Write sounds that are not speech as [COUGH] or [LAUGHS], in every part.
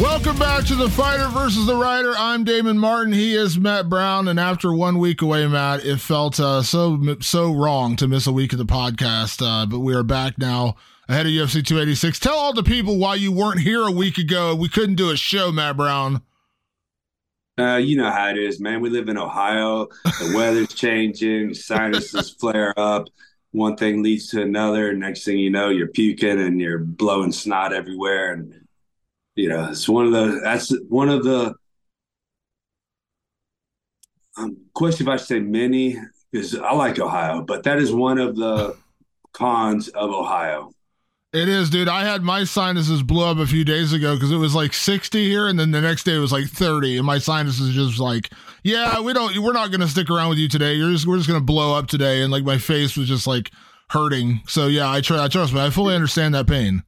Welcome back to the Fighter versus the Writer. I'm Damon Martin. He is Matt Brown. And after one week away, Matt, it felt uh, so so wrong to miss a week of the podcast. Uh, but we are back now ahead of UFC 286. Tell all the people why you weren't here a week ago. We couldn't do a show, Matt Brown. Uh, you know how it is, man. We live in Ohio. The weather's [LAUGHS] changing. Sinuses flare up. One thing leads to another. Next thing you know, you're puking and you're blowing snot everywhere. And you know, it's one of the that's one of the um, question if I say many is I like Ohio, but that is one of the cons of Ohio. It is, dude. I had my sinuses blow up a few days ago because it was like 60 here, and then the next day it was like 30, and my sinuses just like, yeah, we don't, we're not gonna stick around with you today. You're just, we're just gonna blow up today, and like my face was just like hurting. So yeah, I try, I trust me, I fully understand that pain.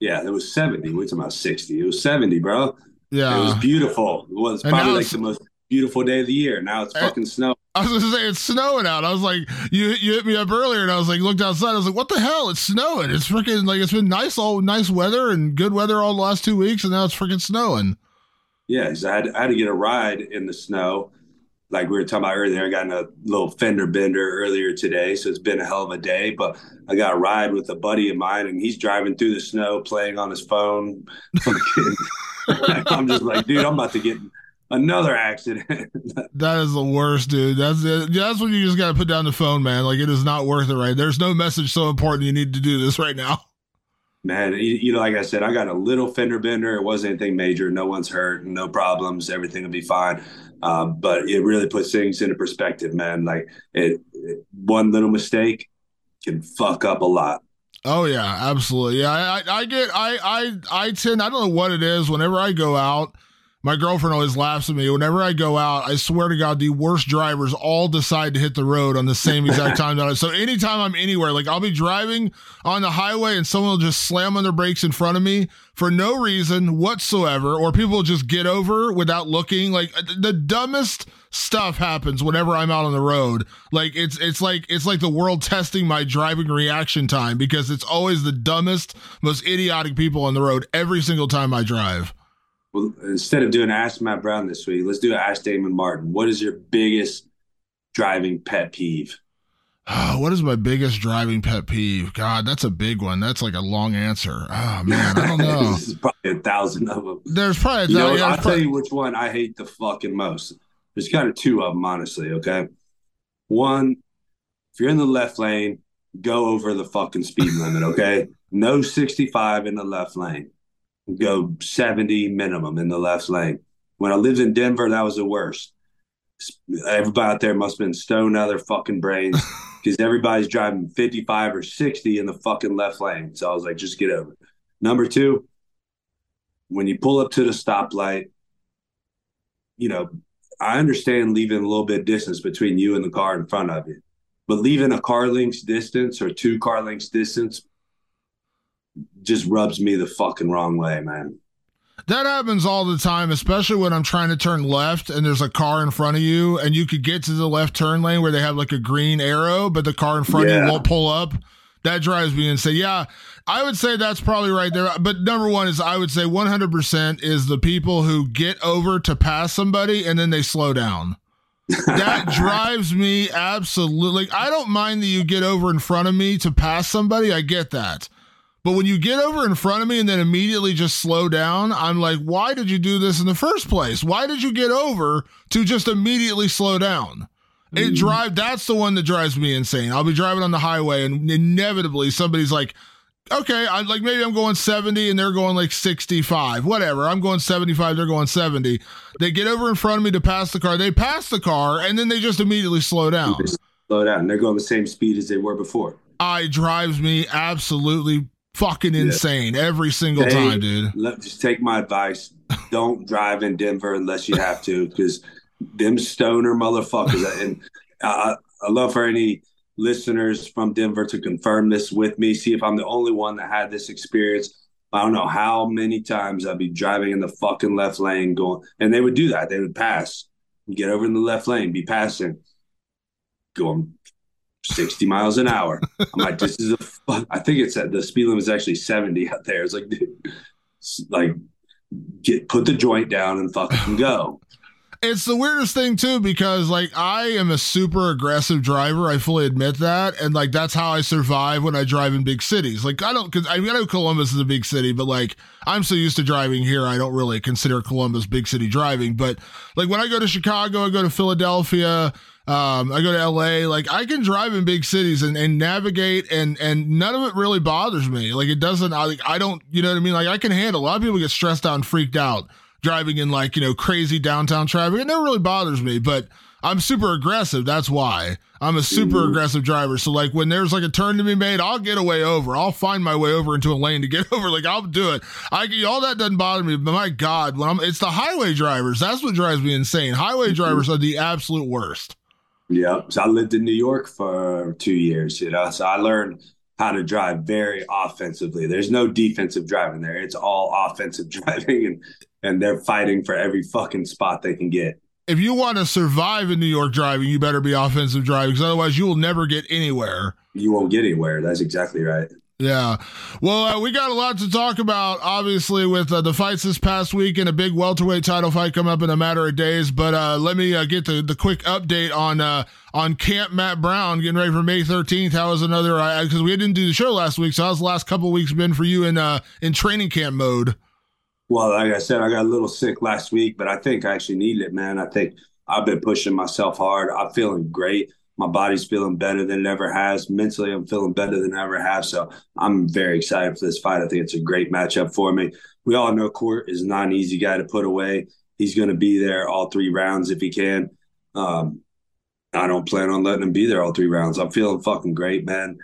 Yeah, it was 70. We're talking about 60. It was 70, bro. Yeah. It was beautiful. It was probably like the most beautiful day of the year. Now it's eh, fucking snow. I was gonna say it's snowing out. I was like, you you hit me up earlier, and I was like, looked outside. I was like, what the hell? It's snowing. It's freaking like it's been nice, all nice weather and good weather all the last two weeks, and now it's freaking snowing. Yeah, I had I had to get a ride in the snow, like we were talking about earlier. I got in a little fender bender earlier today, so it's been a hell of a day. But I got a ride with a buddy of mine, and he's driving through the snow, playing on his phone. [LAUGHS] [LAUGHS] I'm just like, dude, I'm about to get another accident. [LAUGHS] that is the worst, dude. That's it. That's when you just got to put down the phone, man. Like it is not worth it, right? There's no message so important you need to do this right now. Man, you, you know, like I said, I got a little fender bender. It wasn't anything major. No one's hurt. No problems. Everything will be fine. Um, but it really puts things into perspective, man. Like it, it, one little mistake can fuck up a lot. Oh yeah, absolutely. Yeah, I, I get, I, I, I tend, I don't know what it is. Whenever I go out, my girlfriend always laughs at me. Whenever I go out, I swear to God, the worst drivers all decide to hit the road on the same exact [LAUGHS] time. That I, so anytime I'm anywhere, like I'll be driving on the highway and someone will just slam on their brakes in front of me for no reason whatsoever, or people will just get over without looking. Like uh, the dumbest stuff happens whenever I'm out on the road. Like it's it's like it's like the world testing my driving reaction time because it's always the dumbest, most idiotic people on the road every single time I drive. Well, instead of doing Ask Matt Brown this week, let's do Ask Damon Martin. What is your biggest driving pet peeve? Ah, what is my biggest driving pet peeve? God, that's a big one. That's like a long answer. Oh man, I don't [LAUGHS] know. There's probably a thousand of them. There's probably. A you know, yeah, I'll probably, tell you which one I hate the fucking most. There's kind of two of them, honestly. Okay, one, if you're in the left lane, go over the fucking speed limit. Okay, no 65 in the left lane go 70 minimum in the left lane. When I lived in Denver, that was the worst. Everybody out there must have been stoned out of their fucking brains [LAUGHS] because everybody's driving 55 or 60 in the fucking left lane. So I was like, just get over it. Number two, when you pull up to the stoplight, you know, I understand leaving a little bit distance between you and the car in front of you, but leaving a car length's distance or two car lengths distance just rubs me the fucking wrong way, man. That happens all the time, especially when I'm trying to turn left and there's a car in front of you, and you could get to the left turn lane where they have like a green arrow, but the car in front of you won't pull up. That drives me insane. Yeah, I would say that's probably right there. But number one is I would say 100% is the people who get over to pass somebody and then they slow down. that [LAUGHS] drives me absolutely. I don't mind that you get over in front of me to pass somebody. I get that. But when you get over in front of me and then immediately just slow down, I'm like, why did you do this in the first place? Why did you get over to just immediately slow down? It mm. drive that's the one that drives me insane. I'll be driving on the highway and inevitably somebody's like, okay, I like maybe I'm going 70 and they're going like 65. Whatever. I'm going 75, they're going 70. They get over in front of me to pass the car. They pass the car and then they just immediately slow down. Slow down. They're going the same speed as they were before. I drives me absolutely fucking insane every single Hey, time, dude. Let, just take my advice. Don't drive in Denver unless you have to, because them stoner motherfuckers. [LAUGHS] and I, I love for any listeners from Denver to confirm this with me. See if I'm the only one that had this experience. I don't know how many times I'd be driving in the fucking left lane going, and they would do that. They would pass, get over in the left lane, be passing, going 60 miles an hour. I'm like, this is a, I think it's at the speed limit is actually 70 out there. It's like, dude, like, get, put the joint down and fucking go. It's the weirdest thing too because like I am a super aggressive driver. I fully admit that, and like that's how I survive when I drive in big cities. Like I don't, cause I, mean, I know Columbus is a big city, but like I'm so used to driving here, I don't really consider Columbus big city driving. But like when I go to Chicago, I go to Philadelphia, um, I go to LA. Like I can drive in big cities and, and navigate, and and none of it really bothers me. Like it doesn't. I, like, I don't. You know what I mean? Like I can handle. A lot of people get stressed out and freaked out driving in like you know crazy downtown traffic. It never really bothers me, but I'm super aggressive. That's why I'm a super aggressive driver. So like when there's like a turn to be made, I'll get away over. I'll find my way over into a lane to get [LAUGHS] over. Like I'll do it. I all that doesn't bother me. But my God, when I'm it's the highway drivers. That's what drives me insane. Highway drivers are the absolute worst. Yeah. So I lived in New York for two years, you know, so I learned how to drive very offensively. There's no defensive driving there. It's all offensive [LAUGHS] driving and and they're fighting for every fucking spot they can get. If you want to survive in New York driving, you better be offensive driving because otherwise you will never get anywhere. You won't get anywhere. That's exactly right. Yeah. Well, uh, we got a lot to talk about, obviously, with uh, the fights this past week and a big welterweight title fight coming up in a matter of days. But uh, let me uh, get the, the quick update on uh, on Camp Matt Brown getting ready for May 13th. How was another? Because we didn't do the show last week, so how's the last couple weeks been for you in uh, in training camp mode? Well, like I said, I got a little sick last week, but I think I actually needed it, man. I think I've been pushing myself hard. I'm feeling great. My body's feeling better than it ever has. Mentally, I'm feeling better than I ever have. So I'm very excited for this fight. I think it's a great matchup for me. We all know Court is not an easy guy to put away. He's going to be there all three rounds if he can. Um, I don't plan on letting him be there all three rounds. I'm feeling fucking great, man.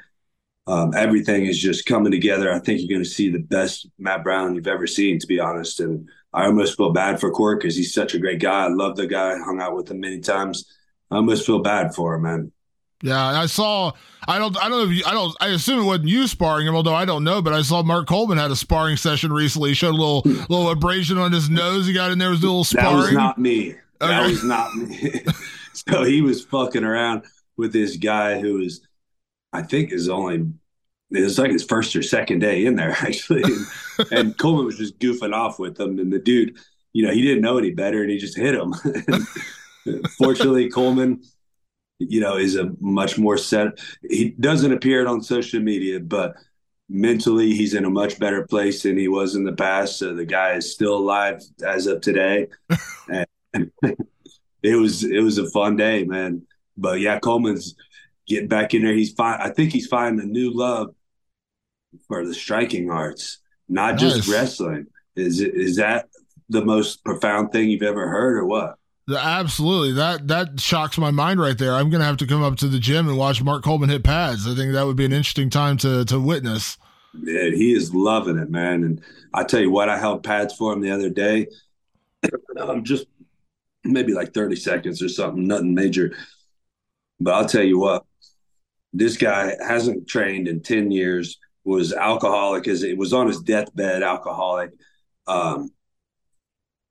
Um, everything is just coming together. I think you're going to see the best Matt Brown you've ever seen, to be honest. And I almost feel bad for Court because he's such a great guy. I love the guy. Hung out with him many times. I almost feel bad for him, man. Yeah, I saw. I don't. I don't know if you. I don't. I assume it wasn't you sparring him, although I don't know. But I saw Mark Coleman had a sparring session recently. He showed a little hmm. little abrasion on his nose. He got in there was a little sparring. That was not me. That was not me. so he was fucking around with this guy who is, I think, is only. It was like his first or second day in there, [LAUGHS] actually. And, and [LAUGHS] Coleman was just goofing off with him. And the dude, you know, he didn't know any better and he just hit him. [LAUGHS] Fortunately, Coleman, you know, is a much more set. He doesn't appear on social media, but mentally he's in a much better place than he was in the past. So the guy is still alive as of today. and [LAUGHS] it was it was a fun day, man. But yeah, Coleman's getting back in there. He's fine. I think he's finding a new love for the striking arts, not just wrestling. Is is that the most profound thing you've ever heard, or what? Absolutely. That that shocks my mind right there. I'm gonna have to come up to the gym and watch Mark Coleman hit pads. I think that would be an interesting time to to witness. Yeah, he is loving it, man. And I tell you what, I held pads for him the other day. [CLEARS THROAT] um, just maybe like 30 seconds or something, nothing major. But I'll tell you what, this guy hasn't trained in 10 years, was alcoholic, as it was on his deathbed, alcoholic. Um,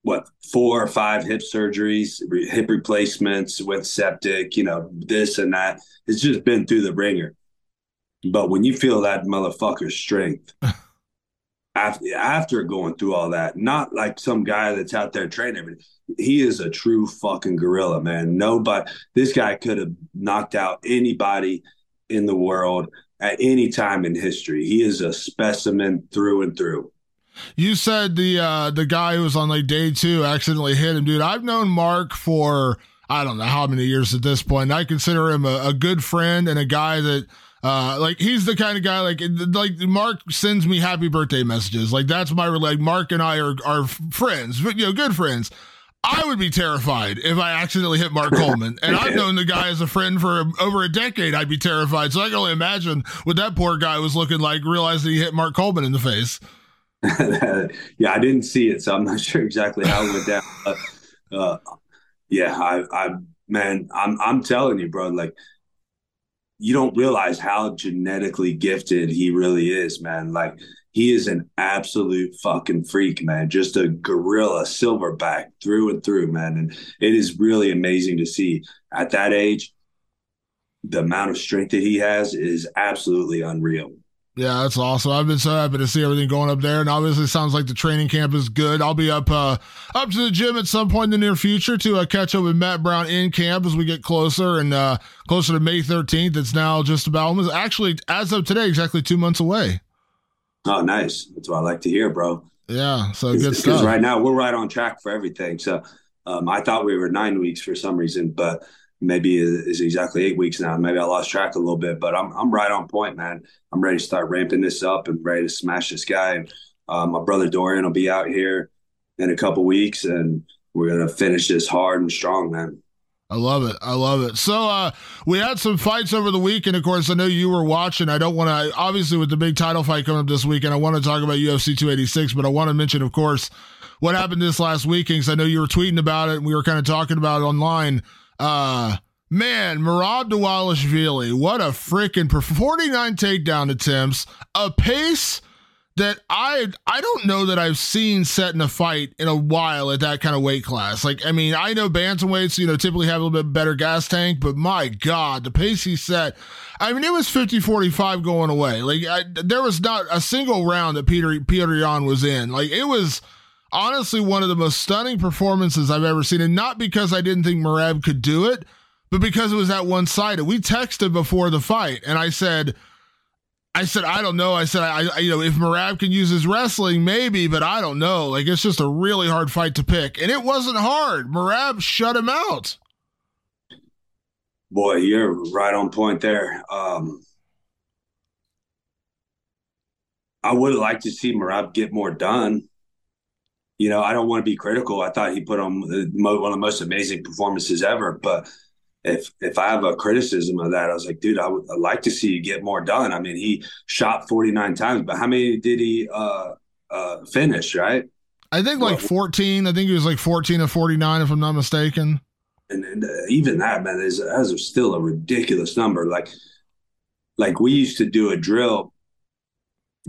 what four or five hip surgeries, hip replacements with septic, you know, this and that. It's just been through the ringer. But when you feel that motherfucker's strength [LAUGHS] after after going through all that, not like some guy that's out there training everything. He is a true fucking gorilla, man. Nobody this guy could have knocked out anybody in the world at any time in history. He is a specimen through and through. You said the uh, the guy who was on like day two accidentally hit him, dude. I've known Mark for I don't know how many years at this point. I consider him a, a good friend and a guy that uh, like he's the kind of guy like like Mark sends me happy birthday messages. Like that's my like Mark and I are are friends, you know, good friends. I would be terrified if I accidentally hit Mark Coleman. And I've known the guy as a friend for over a decade. I'd be terrified. So I can only imagine what that poor guy was looking like, realizing he hit Mark Coleman in the face. [LAUGHS] yeah, I didn't see it, so I'm not [LAUGHS] sure exactly how it went down. But, uh, yeah, I, I, man, I'm, I'm telling you, bro, like you don't realize how genetically gifted he really is, man. Like he is an absolute fucking freak, man. Just a gorilla, silverback through and through, man. And it is really amazing to see at that age. The amount of strength that he has is absolutely unreal. Yeah, that's awesome. I've been so happy to see everything going up there, and obviously sounds like the training camp is good. I'll be up uh, up to the gym at some point in the near future to uh, catch up with Matt Brown in camp as we get closer and uh, closer to May 13th. It's now just about almost actually as of today, exactly two months away. Oh, nice. That's what I like to hear, bro. Yeah, so good stuff. Because right now we're right on track for everything. So um, I thought we were nine weeks for some reason, but maybe is exactly eight weeks now. Maybe I lost track a little bit, but I'm I'm right on point, man. I'm ready to start ramping this up and ready to smash this guy. Uh, my brother Dorian will be out here in a couple weeks, and we're gonna finish this hard and strong, man. I love it. I love it. So uh, we had some fights over the week, and of course, I know you were watching. I don't want to, obviously, with the big title fight coming up this weekend, I want to talk about UFC 286, but I want to mention, of course, what happened this last weekend. Because I know you were tweeting about it, and we were kind of talking about it online. Uh, man, Merab Dvalishvili, what a freaking 49 takedown attempts, a pace that I I don't know that I've seen set in a fight in a while at that kind of weight class. Like, I mean, I know bantamweights, you know, typically have a little bit better gas tank, but my God, the pace he set. I mean, it was 50 45 going away. Like, I, there was not a single round that Peter Peter was in. Like, it was honestly one of the most stunning performances I've ever seen. And not because I didn't think Merab could do it, but because it was that one sided. We texted before the fight, and I said, I said, I don't know. I said, I, I, you know, if Merab can use his wrestling, maybe, but I don't know. Like, it's just a really hard fight to pick. And it wasn't hard. Merab shut him out. Boy, you're right on point there. Um, I would like to see Merab get more done. You know, I don't want to be critical. I thought he put on one of the most amazing performances ever, but if if I have a criticism of that, I was like, dude, I would I'd like to see you get more done. I mean, he shot 49 times, but how many did he uh, uh, finish, right? I think like 14. I think he was like 14 of 49, if I'm not mistaken. And, and uh, even that, man, is is still a ridiculous number. Like, like we used to do a drill.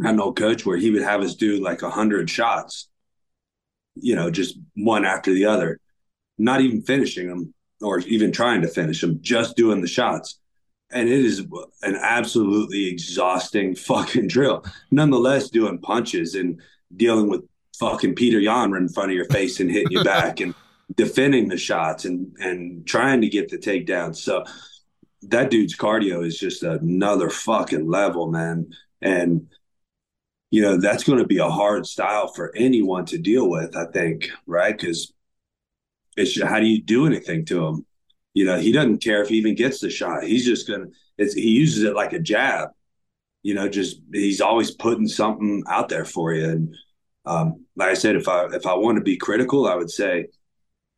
I know coach where he would have us do like a hundred shots, you know, just one after the other, not even finishing them or even trying to finish them, just doing the shots. And it is an absolutely exhausting [LAUGHS] fucking drill. Nonetheless, doing punches and dealing with fucking Peter Yan in front of your face and hitting you [LAUGHS] back and defending the shots and and trying to get the takedown. So that dude's cardio is just another fucking level, man. And you know that's going to be a hard style for anyone to deal with. I think, right? Because it's how do you do anything to him? You know, he doesn't care if he even gets the shot. He's just gonna. He uses it like a jab. You know, just he's always putting something out there for you. And um, like I said, if I if I want to be critical, I would say,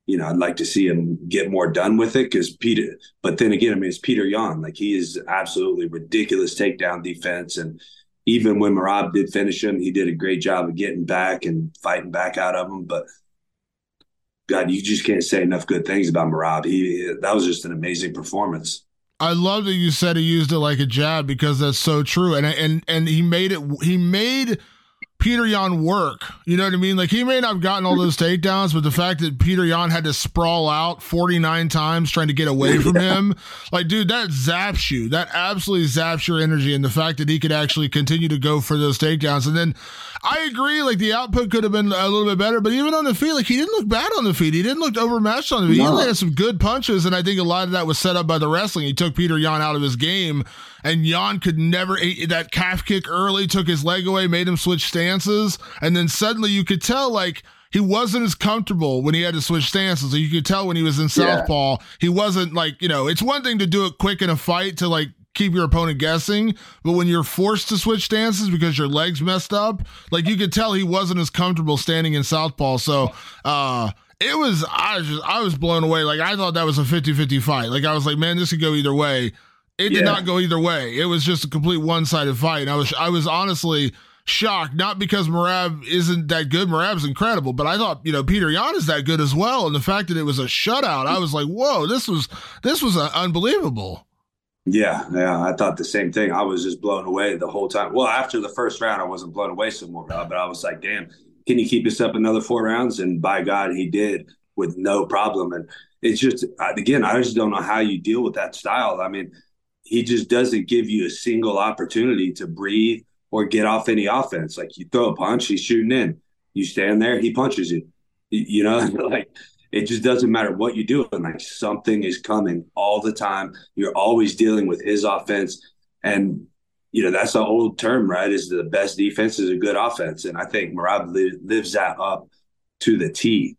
you know, I'd like to see him get more done with it because Peter. But then again, I mean, it's Peter Yan. Like he is absolutely ridiculous takedown defense, and even when Merab did finish him, he did a great job of getting back and fighting back out of him. But God, you just can't say enough good things about Merab. He that was just an amazing performance. I love that you said he used it like a jab because that's so true. And and and he made it. He made Peter Yan work. You know what I mean? Like he may not have gotten all those takedowns, but the fact that Peter Yan had to sprawl out 49 times trying to get away from yeah. him, like, dude, that zaps you. That absolutely zaps your energy. And the fact that he could actually continue to go for those takedowns. And then I agree, like the output could have been a little bit better, but even on the feet, like he didn't look bad on the feet. He didn't look overmatched on the feet. No. He landed some good punches. And I think a lot of that was set up by the wrestling. He took Peter Yan out of his game and Yan could never that calf kick early, took his leg away, made him switch stances, and then suddenly you could tell like he wasn't as comfortable when he had to switch stances. So you could tell when he was in southpaw, yeah. he wasn't like you know. It's one thing to do it quick in a fight to like keep your opponent guessing, but when you're forced to switch stances because your legs messed up, like you could tell he wasn't as comfortable standing in southpaw. So. uh it was I was just I was blown away. Like I thought that was a 50-50 fight. Like I was like, man, this could go either way. It did not go either way. It was just a complete one-sided fight. And I was I was honestly shocked, not because Merab isn't that good. Merab's incredible, but I thought, you know, Peter Yan is that good as well. And the fact that it was a shutout, I was like, whoa, this was this was uh, unbelievable. Yeah, yeah, I thought the same thing. I was just blown away the whole time. Well, after the first round, I wasn't blown away some more, but I was like, damn, can you keep this up another four rounds? And by God, he did with no problem. And it's just, again, I just don't know how you deal with that style. I mean, he just doesn't give you a single opportunity to breathe or get off any offense. Like you throw a punch, he's shooting in. You stand there, he punches you. You know, [LAUGHS] like it just doesn't matter what you do. And like something is coming all the time. You're always dealing with his offense. And, you know, that's the old term, right? Is the best defense is a good offense. And I think Merab li- lives that up to the T.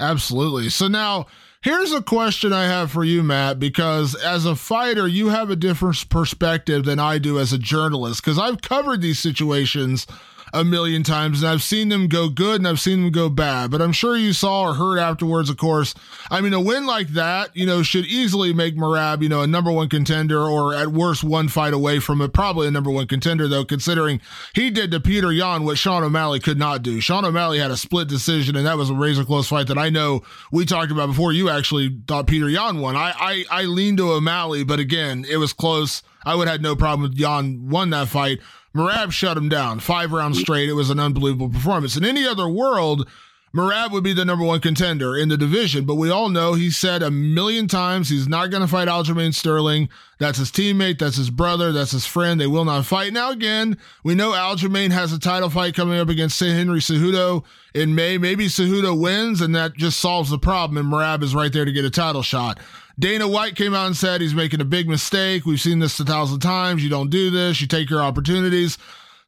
Absolutely. So now, Here's a question I have for you, Matt, because as a fighter, you have a different perspective than I do as a journalist, because I've covered these situations a million times, and I've seen them go good and I've seen them go bad. But I'm sure you saw or heard afterwards, of course. I mean, a win like that, you know, should easily make Merab, you know, a number one contender or at worst one fight away from it. Probably a number one contender, though, considering he did to Peter Yan what Sean O'Malley could not do. Sean O'Malley had a split decision, and that was a razor close fight that I know we talked about before. You actually thought Peter Yan won. I, I, I leaned to O'Malley, but again, it was close. I would have had no problem with Yan won that fight. Merab shut him down five rounds straight. It was an unbelievable performance. In any other world, Merab would be the number one contender in the division, but we all know he said a million times he's not going to fight Aljamain Sterling. That's his teammate, that's his brother, that's his friend. They will not fight. Now, again, we know Aljamain has a title fight coming up against St. Henry Cejudo in May. Maybe Cejudo wins, and that just solves the problem, and Merab is right there to get a title shot. Dana White came out and said he's making a big mistake. We've seen this a thousand times. You don't do this. You take your opportunities.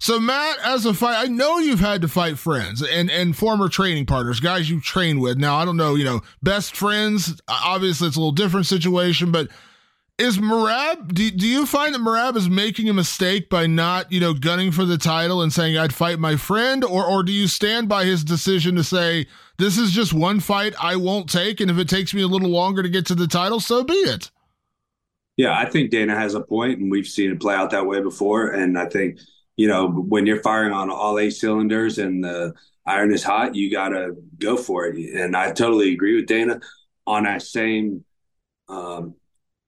So Matt, as a fight, I know you've had to fight friends and and former training partners, guys you train with. Now I don't know, you know, best friends. Obviously, it's a little different situation, but is Merab? Do, do you find that Merab is making a mistake by not, you know, gunning for the title and saying I'd fight my friend, or or do you stand by his decision to say this is just one fight I won't take, and if it takes me a little longer to get to the title, so be it. Yeah, I think Dana has a point, and we've seen it play out that way before, and I think you know, when you're firing on all eight cylinders and the iron is hot, you got to go for it. And I totally agree with Dana on that same, um,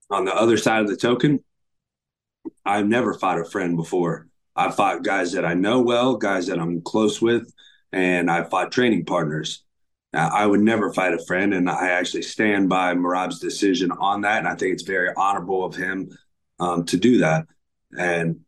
on the other side of the token. I've never fought a friend before. I fought guys that I know well, guys that I'm close with, and I fought training partners. Now, I would never fight a friend, and I actually stand by Merab's decision on that. And I think it's very honorable of him um, to do that. And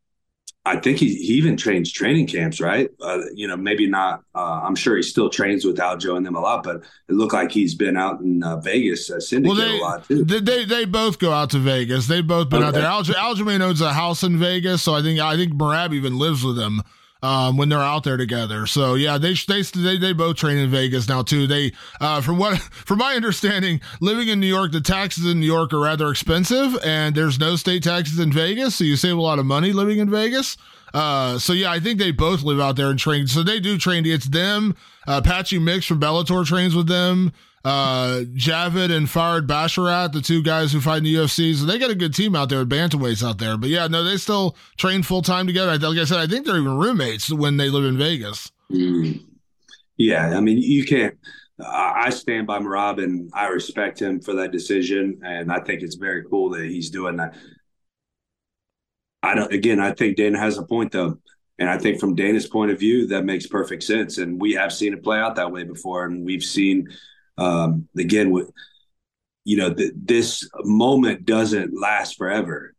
I think he, he even trains training camps, right? Uh, you know, maybe not. Uh, I'm sure he still trains with Aljo and them a lot, but it looked like he's been out in uh, Vegas, uh, Syndicate well, they, a lot too. They, they both go out to Vegas. They've both been okay. out there. Aljo, Aljamain owns a house in Vegas, so I think I think Merab even lives with him um, when they're out there together. So yeah, they they they, they both train in Vegas now too. They uh, from what [LAUGHS] from my understanding, living in New York, the taxes in New York are rather expensive, and there's no state taxes in Vegas, so you save a lot of money living in Vegas. Uh, so yeah, I think they both live out there and train. So they do train. It's them. Uh, Mix from Bellator trains with them uh, Javid and Farid Basharat, the two guys who fight in the UFC. So they got a good team out there bantamweights out there. But yeah, no, they still train full time together. Like I said, I think they're even roommates when they live in Vegas. Mm. Yeah, I mean, you can't. I stand by Merab and I respect him for that decision, and I think it's very cool that he's doing that. I don't. Again, I think Dan has a point though. And I think from Dana's point of view, that makes perfect sense. And we have seen it play out that way before. And we've seen, um, again, with, you know, th- this moment doesn't last forever.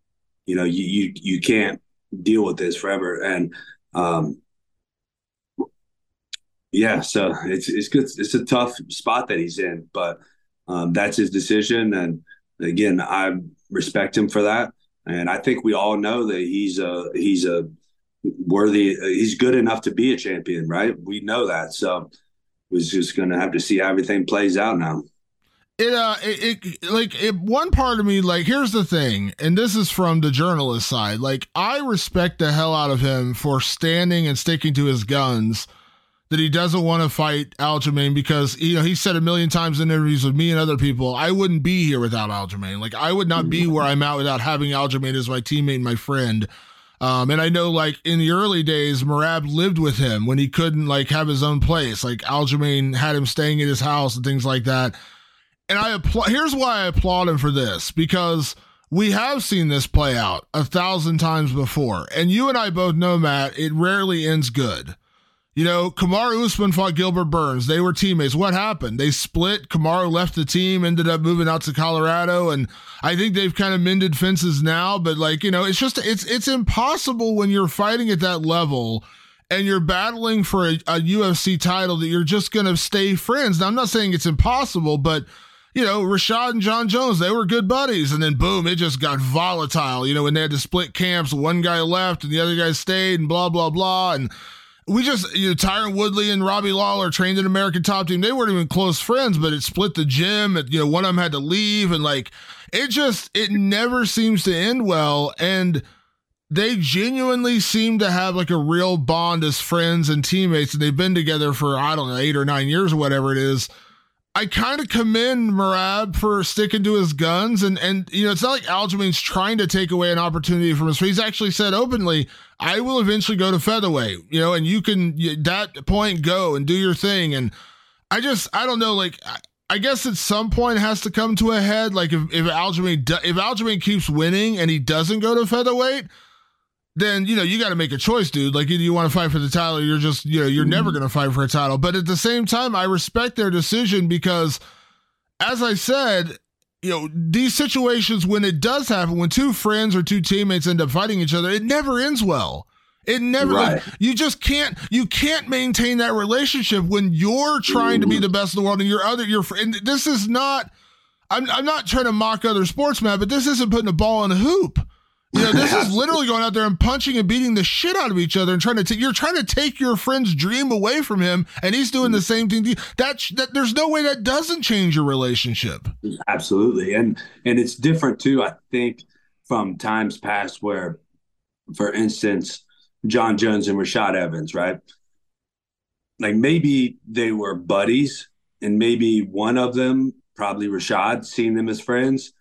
You know, you, you, you can't deal with this forever. And, um, yeah, so it's, it's good. It's a tough spot that he's in, but, um, that's his decision. And again, I respect him for that. And I think we all know that he's a, he's a, worthy. He's good enough to be a champion, right? We know that. So we're just going to have to see how everything plays out now. It uh, it, it like it. One part of me, like, here's the thing, and this is from the journalist side. Like, I respect the hell out of him for standing and sticking to his guns. That he doesn't want to fight Aljamain because you know he said a million times in interviews with me and other people, I wouldn't be here without Aljamain. Like I would not be where I'm at without having Aljamain as my teammate and my friend. Um, and I know like in the early days, Merab lived with him when he couldn't like have his own place. Like Aljamain had him staying at his house and things like that. And I applaud, here's why I applaud him for this because we have seen this play out a thousand times before. And you and I both know, Matt, it rarely ends good. You know, Kamaru Usman fought Gilbert Burns. They were teammates. What happened? They split. Kamaru left the team, ended up moving out to Colorado, and I think they've kind of mended fences now. But like, you know, it's just it's it's impossible when you're fighting at that level and you're battling for a, a UFC title that you're just gonna stay friends. Now, I'm not saying it's impossible, but you know, Rashad and Jon Jones, they were good buddies. And then boom, it just got volatile. You know, when they had to split camps, one guy left and the other guy stayed and blah, blah, blah. And we just you know Tyron Woodley and Robbie Lawler trained in American Top Team. They weren't even close friends, but it split the gym. and you know, one of them had to leave, and like it just it never seems to end well. And they genuinely seem to have like a real bond as friends and teammates, and they've been together for I don't know eight or nine years or whatever it is. I kind of commend Merab for sticking to his guns, and and you know it's not like Aljamain's trying to take away an opportunity from us. He's actually said openly, "I will eventually go to featherweight," you know, and you can that point go and do your thing. And I just I don't know, like I, I guess at some point has to come to a head. Like if if Aljamain if Aljamain keeps winning and he doesn't go to featherweight, then you know you got to make a choice, dude. Like, either you want to fight for the title, you're just you know you're never mm-hmm. going to fight for a title. But at the same time, I respect their decision because, as I said, you know these situations when it does happen, when two friends or two teammates end up fighting each other, it never ends well. It never. Right. You just can't. You can't maintain that relationship when you're trying to be mm-hmm. the best in the world and your other your friend. This is not. I'm I'm not trying to mock other sports, man, but this isn't putting a ball in a hoop. You know, this is literally going out there and punching and beating the shit out of each other and trying to take. You're trying to take your friend's dream away from him, and he's doing the same thing. That that there's no way that doesn't change your relationship. Absolutely, and and it's different too. I think from times past where, for instance, Jon Jones and Rashad Evans, right? Like maybe they were buddies, and maybe one of them, probably Rashad, seen them as friends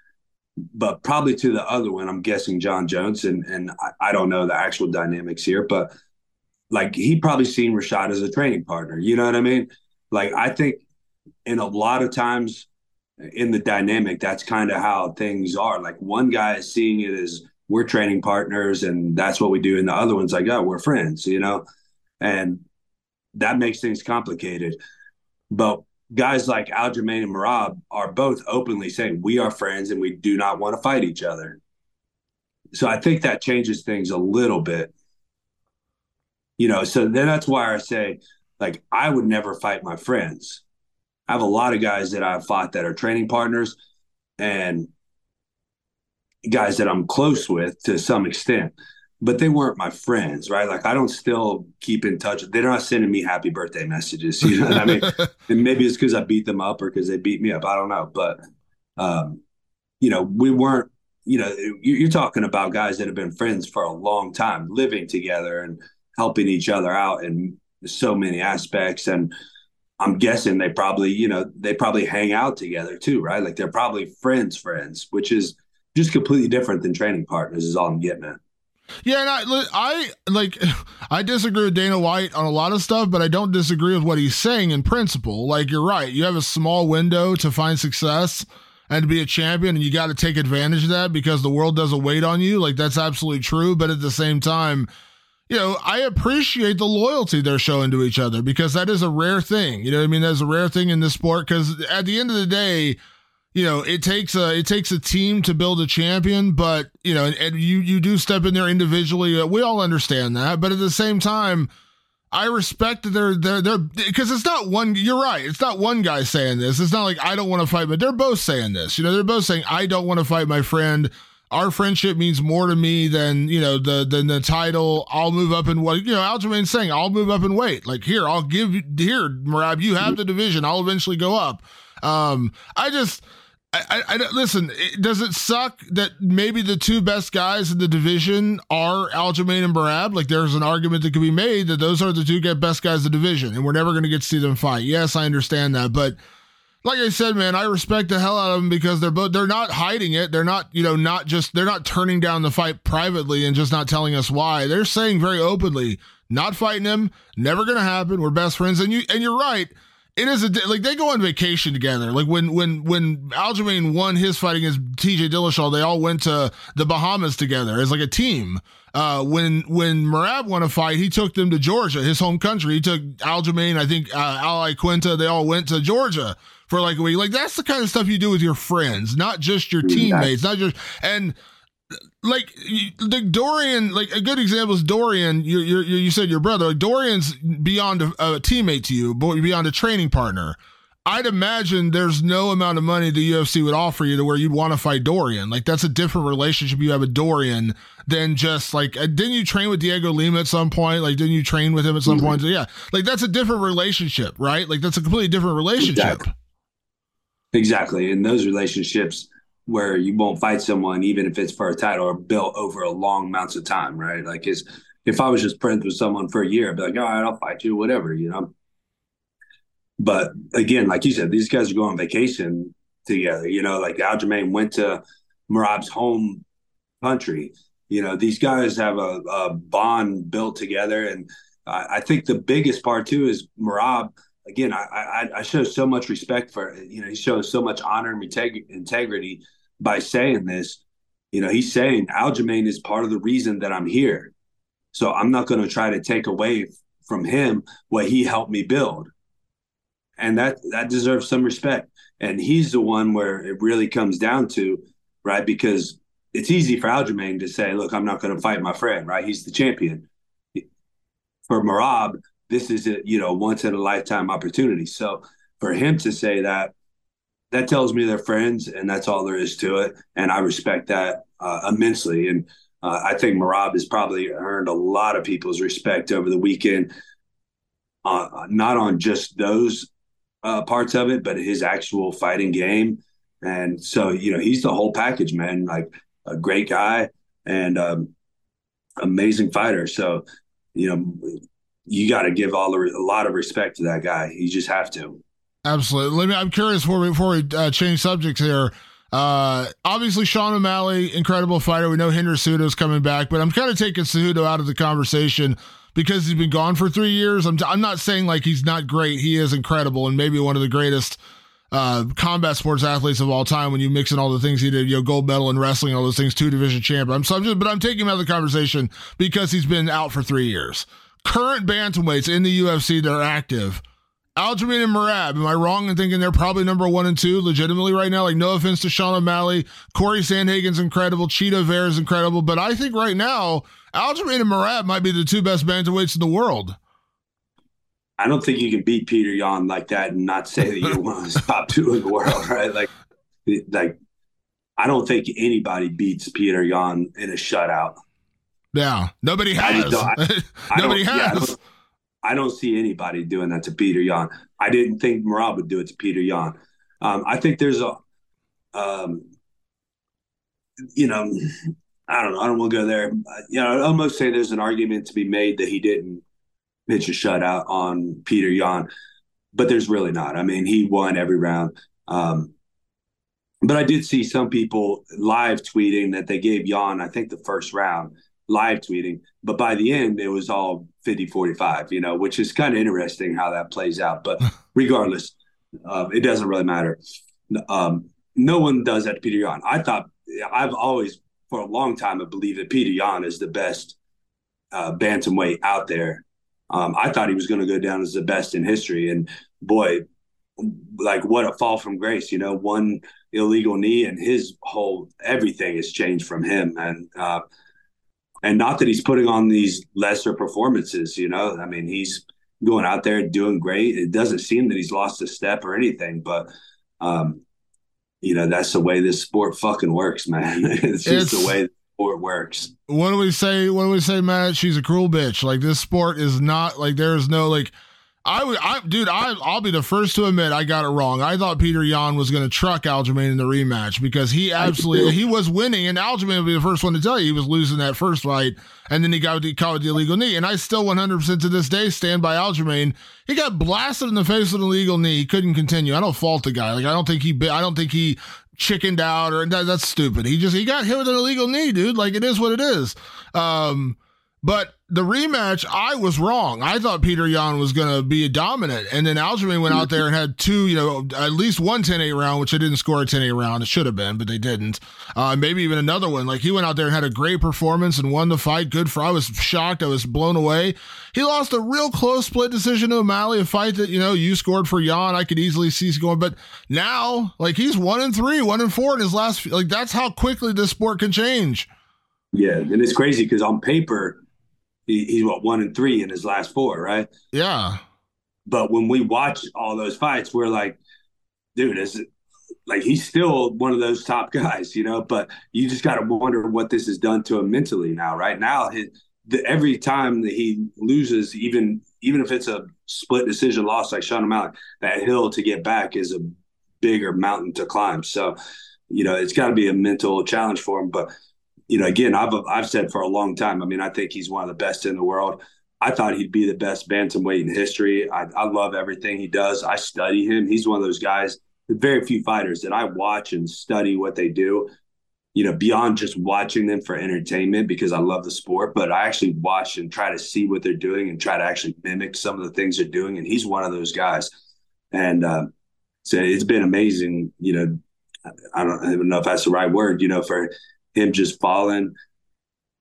but probably to the other one, I'm guessing Jon Jones, and and I, I, don't know the actual dynamics here, but like he probably seen Rashad as a training partner. You know what I mean? Like I think in a lot of times in the dynamic, that's kind of how things are. Like one guy is seeing it as we're training partners, and that's what we do, and the other one's like, oh, we're friends. You know, and that makes things complicated. But guys like Aljamain and Merab are both openly saying we are friends and we do not want to fight each other. So I think that changes things a little bit. You know, so then that's why I say, like, I would never fight my friends. I have a lot of guys that I've fought that are training partners and guys that I'm close with to some extent but they weren't my friends, right? Like I don't still keep in touch. They're not sending me happy birthday messages. [LAUGHS] You know what I mean? [LAUGHS] and maybe it's because I beat them up or because they beat me up. I don't know. But um, you know, we weren't. You know, you're talking about guys that have been friends for a long time, living together and helping each other out in so many aspects. And I'm guessing they probably, you know, they probably hang out together too, right? Like they're probably friends, friends, which is just completely different than training partners. Is all I'm getting at. Yeah, and I, I like [LAUGHS] I disagree with Dana White on a lot of stuff, but I don't disagree with what he's saying in principle. Like you're right, you have a small window to find success and to be a champion, and you got to take advantage of that because the world doesn't wait on you. Like that's absolutely true, but at the same time, you know, I appreciate the loyalty they're showing to each other because that is a rare thing. You know I mean? That's a rare thing in this sport because at the end of the day, you know, it takes a it takes a team to build a champion, but you know, and, and you you do step in there individually. We all understand that, but at the same time, I respect that they're they're they're because it's not one. You're right. It's not one guy saying this. It's not like I don't want to fight, but they're both saying this. You know, they're both saying I don't want to fight my friend our friendship means more to me than you know the than the title. I'll move up and what you know. Aljamain's saying I'll move up and wait. Like here, I'll give you here, Merab. You have the division. I'll eventually go up. Um, I just. I, I, listen. It, does it suck that maybe the two best guys in the division are Aljamain and Merab? Like, there's an argument that could be made that those are the two best guys in the division, and we're never going to get to see them fight. Yes, I understand that, but like I said, man, I respect the hell out of them because they're both they're not hiding it. They're not, you know, not just they're not turning down the fight privately and just not telling us why. They're saying very openly, not fighting him, never gonna happen. We're best friends. And you and you're right. It is a like they go on vacation together. Like when when when Aljamain won his fight against TJ Dillashaw, they all went to the Bahamas together as like a team. Uh, when when Merab won a fight, he took them to Georgia, his home country. He took Aljamain, I think uh, Al Iaquinta. They all went to Georgia for like a week. Like that's the kind of stuff you do with your friends, not just your teammates, not just and like the Dorian, like a good example is Dorian. You you you said your brother. Like Dorian's beyond a, a teammate to you, but beyond a training partner. I'd imagine there's no amount of money the UFC would offer you to where you'd want to fight Dorian. Like that's a different relationship you have with Dorian than just like uh, didn't you train with Diego Lima at some point? Like didn't you train with him at some mm-hmm. point? So, yeah, like that's a different relationship, right? Like that's a completely different relationship. Exactly. Exactly. And those relationships where you won't fight someone, even if it's for a title, or built over a long amounts of time, right? Like, is if I was just friends with someone for a year, I'd be like, all right, I'll fight you, whatever, you know. But again, like you said, these guys are going on vacation together. You know, like Aljamain went to Merab's home country. You know, these guys have a, a bond built together, and I, I think the biggest part too is Merab – again, I, I, I show so much respect for you know he shows so much honor and integ- integrity by saying this. You know, he's saying Aljamain is part of the reason that I'm here. So I'm not going to try to take away from him what he helped me build, and that that deserves some respect. And he's the one where it really comes down to right because it's easy for Aljamain to say, "Look, I'm not going to fight my friend." Right? He's the champion. For Merab, this is a you know once in a lifetime opportunity. So for him to say that, that tells me they're friends, and that's all there is to it. And I respect that uh, immensely. And uh, I think Merab has probably earned a lot of people's respect over the weekend, uh, not on just those uh, parts of it, but his actual fighting game. And so you know he's the whole package, man. Like a great guy and um, amazing fighter. So you know you got to give all the, a lot of respect to that guy. You just have to. Absolutely. Let me. I'm curious before we, before we uh, change subjects here. Uh, obviously, Sean O'Malley, incredible fighter. We know Henry is coming back, but I'm kind of taking Cejudo out of the conversation because he's been gone for three years. I'm, I'm not saying like he's not great. He is incredible and maybe one of the greatest uh, combat sports athletes of all time when you mix in all the things he did, you know, gold medal in wrestling, all those things, two division champ. I'm, so I'm just, but I'm taking him out of the conversation because he's been out for three years current bantamweights in the UFC that are active. Aljamain and Merab, am I wrong in thinking they're probably number one and two legitimately right now? Like, no offense to Sean O'Malley. Corey Sandhagen's incredible. Chito Vera's incredible. But I think right now, Aljamain and Merab might be the two best bantamweights in the world. I don't think you can beat Peter Yan like that and not say that you're one of the top two in the world, [LAUGHS] right? Like, like I don't think anybody beats Peter Yan in a shutout. Yeah, nobody has. I [LAUGHS] I, nobody has. Yeah, I, don't, I, don't, see anybody doing that to Peter Yan. I didn't think Merab would do it to Peter Yan. Um, I think there's a, um, you know, I don't know. I don't want to go there. You know, I almost say there's an argument to be made that he didn't pitch a shutout on Peter Yan, but there's really not. I mean, he won every round. Um, but I did see some people live tweeting that they gave Yan, I think, the first round live tweeting. But by the end, it was all 50 45, you know, which is kind of interesting how that plays out. But [LAUGHS] regardless, uh, it doesn't really matter. Um, no one does that to Petr Yan. I thought, I've always, for a long time, I believe that Peter Yan is the best uh, bantamweight out there. Um, I thought he was going to go down as the best in history, and boy, like what a fall from grace, you know, one illegal knee and his whole everything has changed from him, and uh, and not that he's putting on these lesser performances, you know, I mean he's going out there doing great. It doesn't seem that he's lost a step or anything, but um, you know, that's the way this sport fucking works, man. [LAUGHS] it's just it's, the way the sport works. What do we say? What do we say, Matt? She's a cruel bitch. Like this sport is not like there's no like I would, I, dude, I, I'll be the first to admit I got it wrong. I thought Petr Yan was going to truck Aljamain in the rematch because he absolutely he was winning, and Aljamain would be the first one to tell you he was losing that first fight, and then he got the, caught with the illegal knee. And I still 100 percent to this day stand by Aljamain. He got blasted in the face with an illegal knee. He couldn't continue. I don't fault the guy. Like I don't think he, I don't think he chickened out or that, that's stupid. He just he got hit with an illegal knee, dude. Like it is what it is. Um, but the rematch, I was wrong. I thought Petr Yan was going to be dominant. And then Aljamain went out there and had two, you know, at least one 10 8 round, which I didn't score a 10 8 round. It should have been, but they didn't. Uh, maybe even another one. Like he went out there and had a great performance and won the fight. Good for, I was shocked. I was blown away. He lost a real close split decision to O'Malley, a fight that, you know, you scored for Yan. I could easily see going. But now, like he's one and three, one and four in his last, like that's how quickly this sport can change. Yeah. And it's crazy because on paper, he, he's what one and three in his last four, right? Yeah. But when we watch all those fights, we're like, dude, is it like he's still one of those top [LAUGHS] guys, you know? But you just got to wonder what this has done to him mentally now. Right now, his, the, every time that he loses, even even if it's a split decision loss like Sean O'Malley, that hill to get back is a bigger mountain to climb. So, you know, it's got to be a mental challenge for him. But you know, again, I've I've said for a long time. I mean, I think he's one of the best in the world. I thought he'd be the best bantamweight in history. I, I love everything he does. I study him. He's one of those guys. Very few fighters that I watch and study what they do. You know, beyond just watching them for entertainment because I love the sport, but I actually watch and try to see what they're doing and try to actually mimic some of the things they're doing. And he's one of those guys. And uh, so it's been amazing. You know, I don't even know if that's the right word. You know, for him just falling.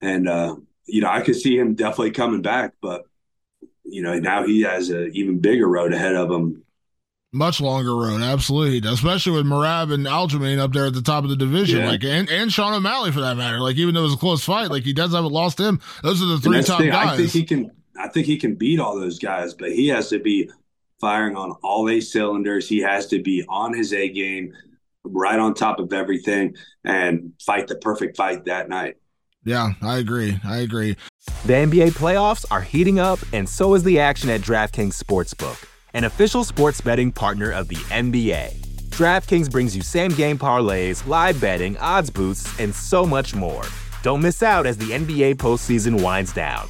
And, uh, you know, I could see him definitely coming back, but, you know, now he has an even bigger road ahead of him. Much longer road, absolutely, especially with Merab and Aljamain up there at the top of the division, yeah. like and, and Sean O'Malley for that matter. Like even though it was a close fight, like he does haven't lost him. Those are the three top the guys. I think he can. I think he can beat all those guys, but he has to be firing on all eight cylinders. He has to be on his A game right on top of everything and fight the perfect fight that night. Yeah, I agree. I agree. The NBA playoffs are heating up, and so is the action at DraftKings Sportsbook, an official sports betting partner of the NBA. DraftKings brings you same game parlays, live betting, odds boosts, and so much more. Don't miss out as the NBA postseason winds down.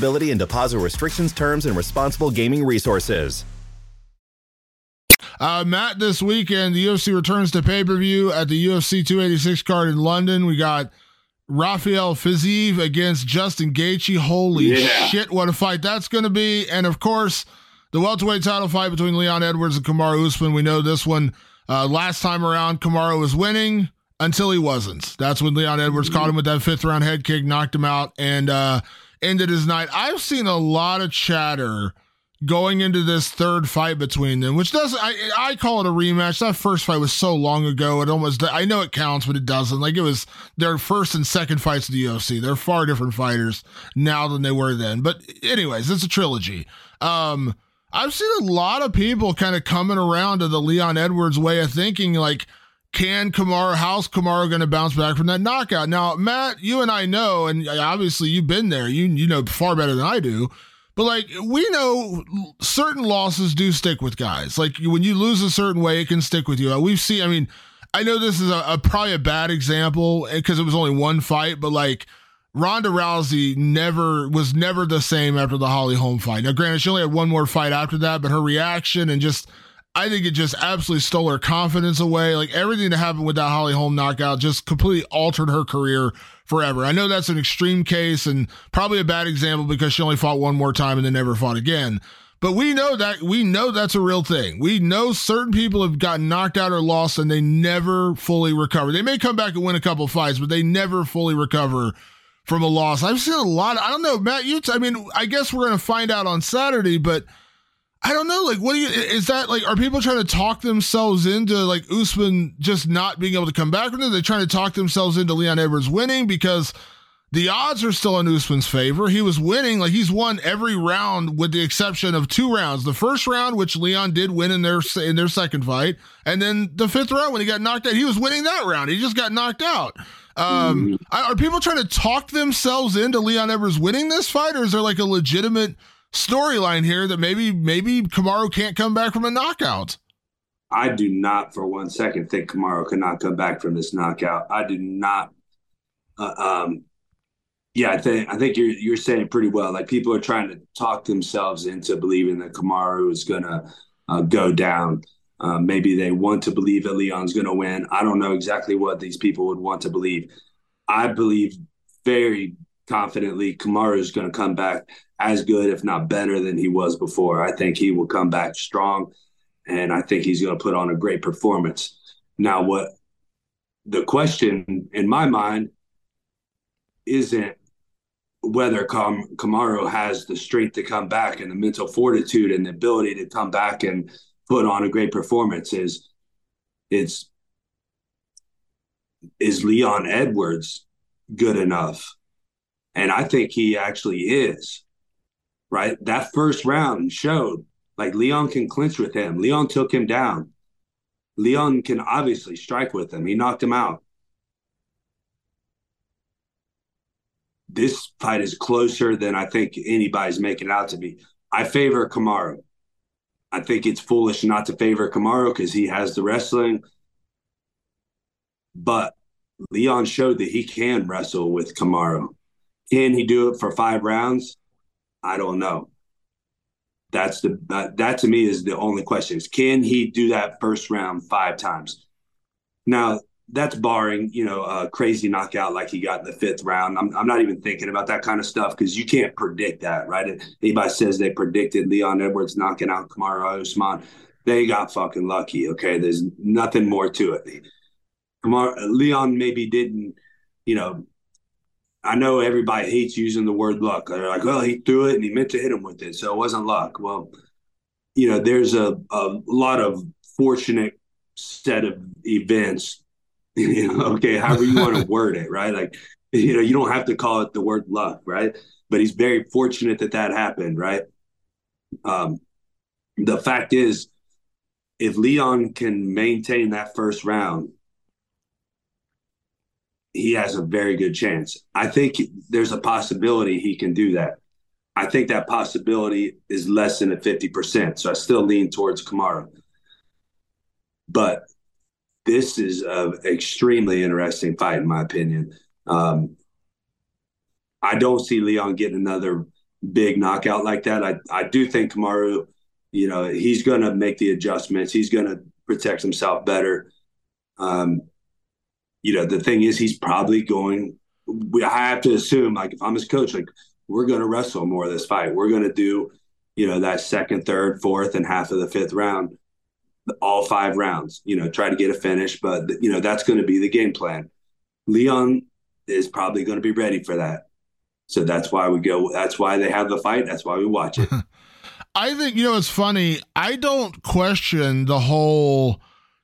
eligibility and deposit restrictions, terms, and responsible gaming resources. Uh, Matt, this weekend, the UFC returns to pay per view at the UFC 286 card in London. We got Rafael Fiziev against Justin Gaethje. Holy yeah. shit, what a fight that's going to be. And of course, the welterweight title fight between Leon Edwards and Kamaru Usman. We know this one uh, last time around, Kamaru was winning until he wasn't. That's when Leon Edwards mm-hmm. caught him with that fifth round head kick, knocked him out. And, uh, ended his night. I've seen a lot of chatter going into this third fight between them, which doesn't I I call it a rematch. That first fight was so long ago. It almost I know it counts, but it doesn't. Like it was their first and second fights in the UFC. They're far different fighters now than they were then. But anyways, it's a trilogy. Um I've seen a lot of people kind of coming around to the Leon Edwards way of thinking like can Kamaru, how's Kamaru going to bounce back from that knockout? Now, Matt, you and I know, and obviously you've been there. You you know far better than I do. But like we know, certain losses do stick with guys. Like when you lose a certain way, it can stick with you. Uh, we've seen. I mean, I know this is a, a probably a bad example eh, because it was only one fight, but like Ronda Rousey never was never the same after the Holly Holm fight. Now, granted, she only had one more fight after that, but her reaction and just I think it just absolutely stole her confidence away. Like everything that happened with that Holly Holm knockout just completely altered her career forever. I know that's an extreme case and probably a bad example because she only fought one more time and then never fought again. But we know that we know that's a real thing. We know certain people have gotten knocked out or lost and they never fully recover. They may come back and win a couple fights, but they never fully recover from a loss. I've seen a lot. Of, I don't know, Matt. You, I mean, I guess we're going to find out on Saturday, but I don't know. Like, what do you, is that like, are people trying to talk themselves into like Usman just not being able to come back from it? They're trying to talk themselves into Leon Edwards winning because the odds are still in Usman's favor. He was winning, like he's won every round with the exception of two rounds. The first round, which Leon did win in their in their second fight, and then the fifth round when he got knocked out, he was winning that round. He just got knocked out. Um, mm. Are people trying to talk themselves into Leon Edwards winning this fight, or is there like a legitimate storyline here that maybe maybe Kamaru can't come back from a knockout. I do not for one second think Kamaru cannot come back from this knockout. I do not. Uh, um, yeah, I think I think you're you're saying pretty well. Like people are trying to talk themselves into believing that Kamaru is gonna uh, go down. Uh, maybe they want to believe that Leon's going to win. I don't know exactly what these people would want to believe. I believe very confidently Kamara is going to come back as good, if not better, than he was before. I think he will come back strong, and I think he's going to put on a great performance. Now, what the question in my mind isn't whether Kam- Kamaru has the strength to come back and the mental fortitude and the ability to come back and put on a great performance. Is it's is Leon Edwards good enough? And I think he actually is right? That first round showed like Leon can clinch with him. Leon took him down. Leon can obviously strike with him. He knocked him out. This fight is closer than I think anybody's making out to be. I favor Kamaru. I think it's foolish not to favor Kamaru because he has the wrestling. But Leon showed that he can wrestle with Kamaru. Can he do it for five rounds? I don't know. That's the that, that to me is the only question is can he do that first round five times? Now that's barring you know a crazy knockout like he got in the fifth round. I'm I'm not even thinking about that kind of stuff because you can't predict that, right? Anybody says they predicted Leon Edwards knocking out Kamaru Usman, they got fucking lucky. Okay, there's nothing more to it. Kamar Leon maybe didn't, you know, I know everybody hates using the word luck. They're like, well, he threw it and he meant to hit him with it, so it wasn't luck. Well, you know, there's a, a lot of fortunate set of events. [LAUGHS] You know, okay, however you want to [LAUGHS] word it, right? Like, you know, you don't have to call it the word luck, right? But he's very fortunate that that happened, right? Um, the fact is, if Leon can maintain that first round, he has a very good chance. I think there's a possibility he can do that. I think that possibility is less than a 50%. So I still lean towards Kamara. But this is an extremely interesting fight, in my opinion. Um, I don't see Leon getting another big knockout like that. I, I do think Kamaru, you know, he's going to make the adjustments. He's going to protect himself better. Um, you know, the thing is, he's probably going. We, I have to assume, like, if I'm his coach, like, we're going to wrestle more of this fight. We're going to do, you know, that second, third, fourth, and half of the fifth round, all five rounds. You know, try to get a finish, but you know that's going to be the game plan. Leon is probably going to be ready for that. So that's why we go. That's why they have the fight. That's why we watch it. [LAUGHS] I think you know it's funny. I don't question the whole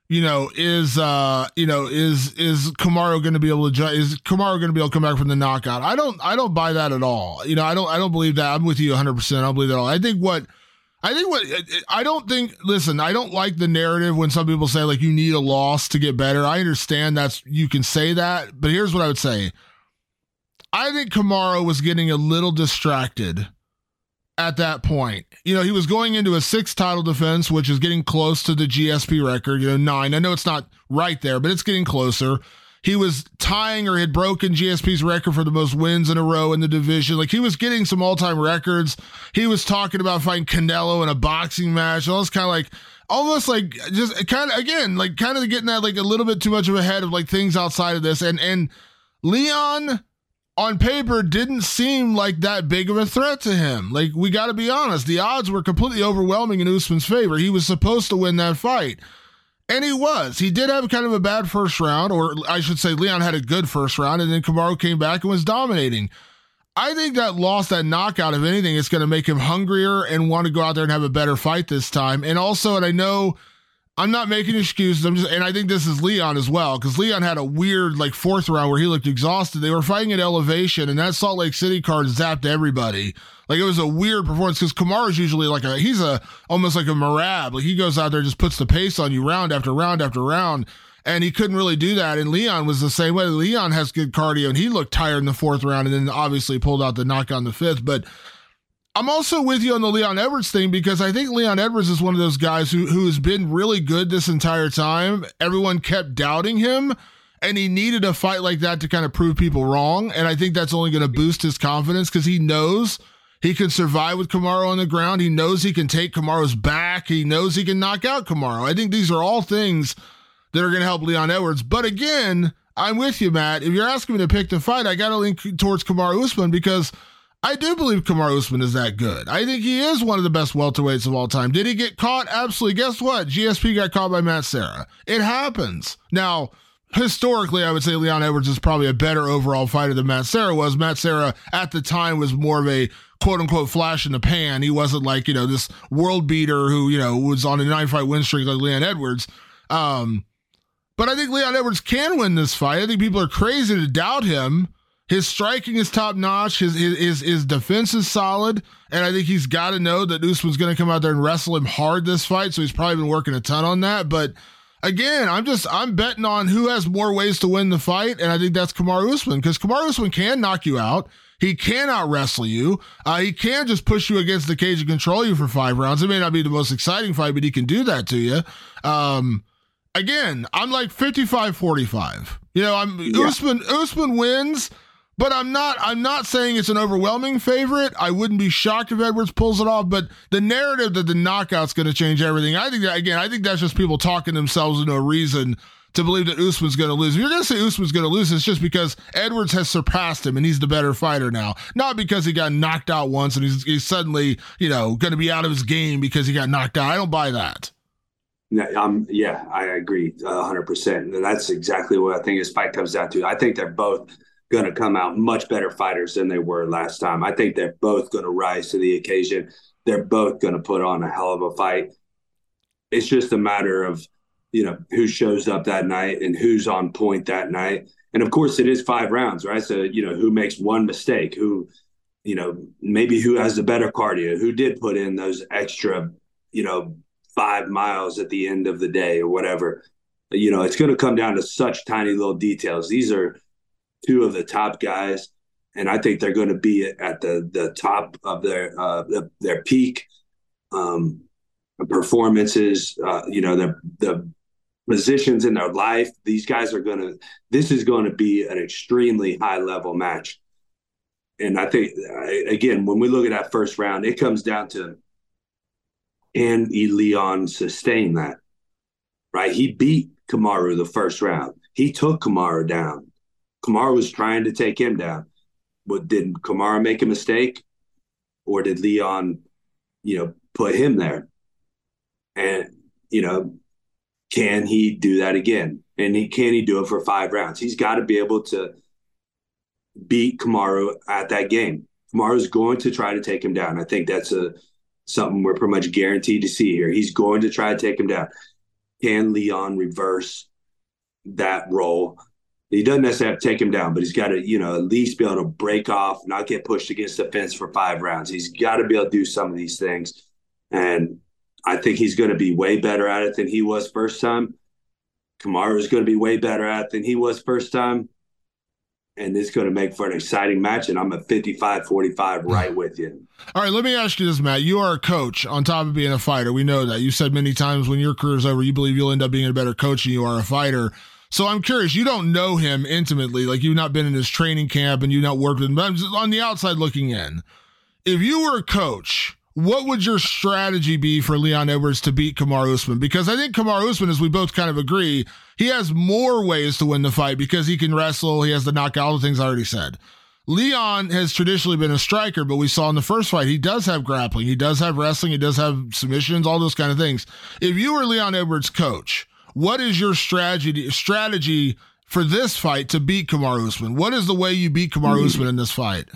you know, is uh, you know, is is Kamaru going to be able to is Kamaru going to be able to come back from the knockout? I don't I don't buy that at all. You know, I don't I don't believe that. I'm with you 100. percent I don't believe that at all. I think what I think what I don't think. Listen, I don't like the narrative when some people say like you need a loss to get better. I understand that's you can say that, but here's what I would say. I think Kamaru was getting a little distracted at that point. You know, he was going into a six title defense, which is getting close to the GSP record, you know, nine. I know it's not right there, but it's getting closer. He was tying or had broken GSP's record for the most wins in a row in the division. Like he was getting some all time records. He was talking about fighting Canelo in a boxing match. All this kind of like, almost like just kind of, again, like kind of getting that like a little bit too much of a head of like things outside of this. And, and Leon, on paper didn't seem like that big of a threat to him. Like we got to be honest, the odds were completely overwhelming in Usman's favor. He was supposed to win that fight. And he was. He did have kind of a bad first round, or I should say, Leon had a good first round, and then Kamaru came back and was dominating. I think that loss, that knockout, if anything, is going to make him hungrier and want to go out there and have a better fight this time. And also, and I know I'm not making excuses. I'm just, and I think this is Leon as well, because Leon had a weird like fourth round where he looked exhausted. They were fighting at elevation, and that Salt Lake City card zapped everybody. Like it was a weird performance because Kamaru's usually like a he's a almost like a Merab. Like he goes out there and just puts the pace on you round after round after round. And he couldn't really do that. And Leon was the same way. Leon has good cardio and he looked tired in the fourth round and then obviously pulled out the knockout in the fifth. But I'm also with you on the Leon Edwards thing because I think Leon Edwards is one of those guys who who has been really good this entire time. Everyone kept doubting him, and he needed a fight like that to kind of prove people wrong. And I think that's only going to boost his confidence because he knows he can survive with Kamaru on the ground. He knows he can take Kamaru's back. He knows he can knock out Kamaru. I think these are all things that are going to help Leon Edwards. But again, I'm with you, Matt. If you're asking me to pick the fight, I got to lean towards Kamaru Usman because I do believe Kamaru Usman is that good. I think he is one of the best welterweights of all time. Did he get caught? Absolutely. Guess what? GSP got caught by Matt Serra. It happens. Now, historically, I would say Leon Edwards is probably a better overall fighter than Matt Serra was. Matt Serra at the time was more of a quote unquote flash in the pan. He wasn't like, you know, this world beater who, you know, was on a nine fight win streak like Leon Edwards. Um, but I think Leon Edwards can win this fight. I think people are crazy to doubt him. His striking is top notch. His, his his defense is solid, and I think he's got to know that Usman's going to come out there and wrestle him hard this fight. So he's probably been working a ton on that. But again, I'm just I'm betting on who has more ways to win the fight, and I think that's Kamaru Usman because Kamaru Usman can knock you out. He cannot wrestle you. Uh, he can just push you against the cage and control you for five rounds. It may not be the most exciting fight, but he can do that to you. Um, again, I'm like 55 45. You know, I'm yeah. Usman, Usman wins. But I'm not I'm not saying it's an overwhelming favorite. I wouldn't be shocked if Edwards pulls it off, but the narrative that the knockout's going to change everything. I think that again, I think that's just people talking themselves into a reason to believe that Usman's going to lose. If you're going to say Usman's going to lose, it's just because Edwards has surpassed him and he's the better fighter now. Not because he got knocked out once and he's, he's suddenly, you know, going to be out of his game because he got knocked out. I don't buy that. Um, yeah, I agree 100%. And that's exactly what I think this fight comes down to. I think they're both – going to come out much better fighters than they were last time. I think they're both going to rise to the occasion. They're both going to put on a hell of a fight. It's just a matter of, you know, who shows up that night and who's on point that night. And of course, it is five rounds, right? So, you know, who makes one mistake, who, you know, maybe who has the better cardio, who did put in those extra, you know, five miles at the end of the day or whatever. You know, it's going to come down to such tiny little details. These are, two of the top guys, and I think they're going to be at the the top of their uh, the, their peak um, performances. Uh, you know, the the positions in their life. These guys are going to. This is going to be an extremely high level match. And I think again, when we look at that first round, it comes down to can E. Leon sustain that? Right? He beat Kamaru the first round. He took Kamaru down. Kamaru was trying to take him down. But did Kamaru make a mistake, or did Leon, you know, put him there? And you know, can he do that again? And he can he do it for five rounds? He's got to be able to beat Kamaru at that game. Kamaru's going to try to take him down. I think that's a something we're pretty much guaranteed to see here. He's going to try to take him down. Can Leon reverse that role? He doesn't necessarily have to take him down, but he's got to, you know, at least be able to break off, not get pushed against the fence for five rounds. He's got to be able to do some of these things. And I think he's going to be way better at it than he was first time. Kamara is going to be way better at it than he was first time. And it's going to make for an exciting match. And I'm a 55 45 hmm. right with you. All right, let me ask you this, Matt. You are a coach on top of being a fighter. We know that. You said many times when your career is over, you believe you'll end up being a better coach than you are a fighter. So I'm curious, you don't know him intimately, like you've not been in his training camp and you've not worked with him, but I'm just on the outside looking in. If you were a coach, what would your strategy be for Leon Edwards to beat Kamaru Usman? Because I think Kamaru Usman, as we both kind of agree, he has more ways to win the fight because he can wrestle, he has the knockout, all the things I already said. Leon has traditionally been a striker, but we saw in the first fight he does have grappling, he does have wrestling, he does have submissions, all those kind of things. If you were Leon Edwards' coach, what is your strategy strategy for this fight to beat Kamaru Usman? What is the way you beat Kamaru mm-hmm. Usman in this fight?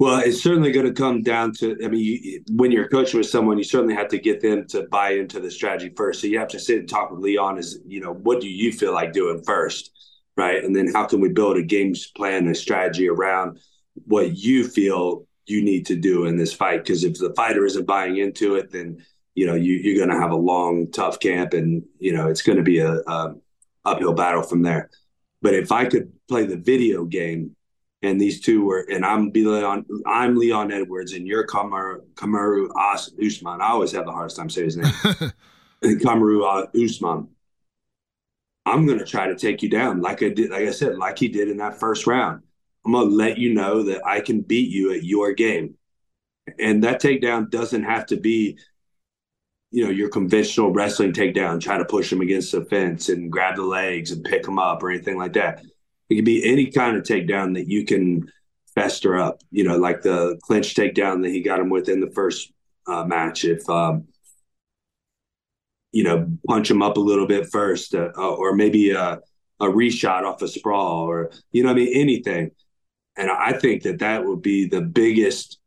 Well, it's certainly going to come down to. I mean, you, when you're coaching with someone, you certainly have to get them to buy into the strategy first. So you have to sit and talk with Leon. Is you know, what do you feel like doing first, right? And then how can we build a game plan and strategy around what you feel you need to do in this fight? Because if the fighter isn't buying into it, then you know you, you're going to have a long, tough camp, and you know it's going to be a, a uphill battle from there. But if I could play the video game and these two were, and I'm Leon, I'm Leon Edwards, and you're Kamaru Kamaru Usman. I always have the hardest time saying his name. [LAUGHS] Kamaru Usman. I'm gonna try to take you down, like I did, like I said, like he did in that first round. I'm gonna let you know that I can beat you at your game, and that takedown doesn't have to be, you know, your conventional wrestling takedown. Try to push him against the fence and grab the legs and pick him up or anything like that it could be any kind of takedown that you can fester up. You know, like the clinch takedown that he got him with in the first uh, match. If um, you know, punch him up a little bit first, uh, uh or maybe a, a reshot off a sprawl, or you know, I mean, anything. And I think that that would be the biggest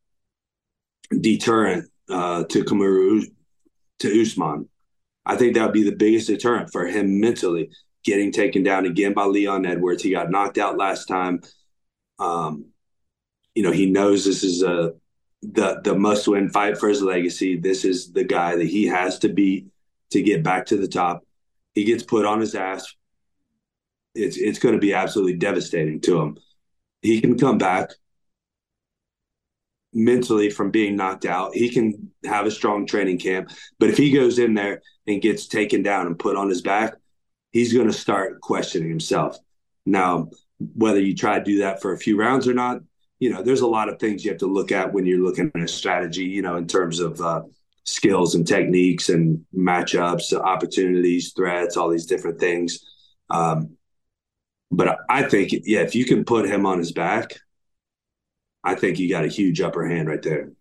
deterrent uh, to Kamaru to Usman. I think that would be the biggest deterrent for him mentally getting taken down again by Leon Edwards. He got knocked out last time. Um, you know, he knows this is a the the must win fight for his legacy. This is the guy that he has to beat to get back to the top. He gets put on his ass. It's it's going to be absolutely devastating to him. He can come back mentally from being knocked out. He can have a strong training camp, but if he goes in there and gets taken down and put on his back, he's going to start questioning himself. Now, whether you try to do that for a few rounds or not, you know, there's a lot of things you have to look at when you're looking at a strategy, you know, in terms of uh, skills and techniques and matchups, opportunities, threats, all these different things. Um, but I think, yeah, if you can put him on his back, I think you got a huge upper hand right there.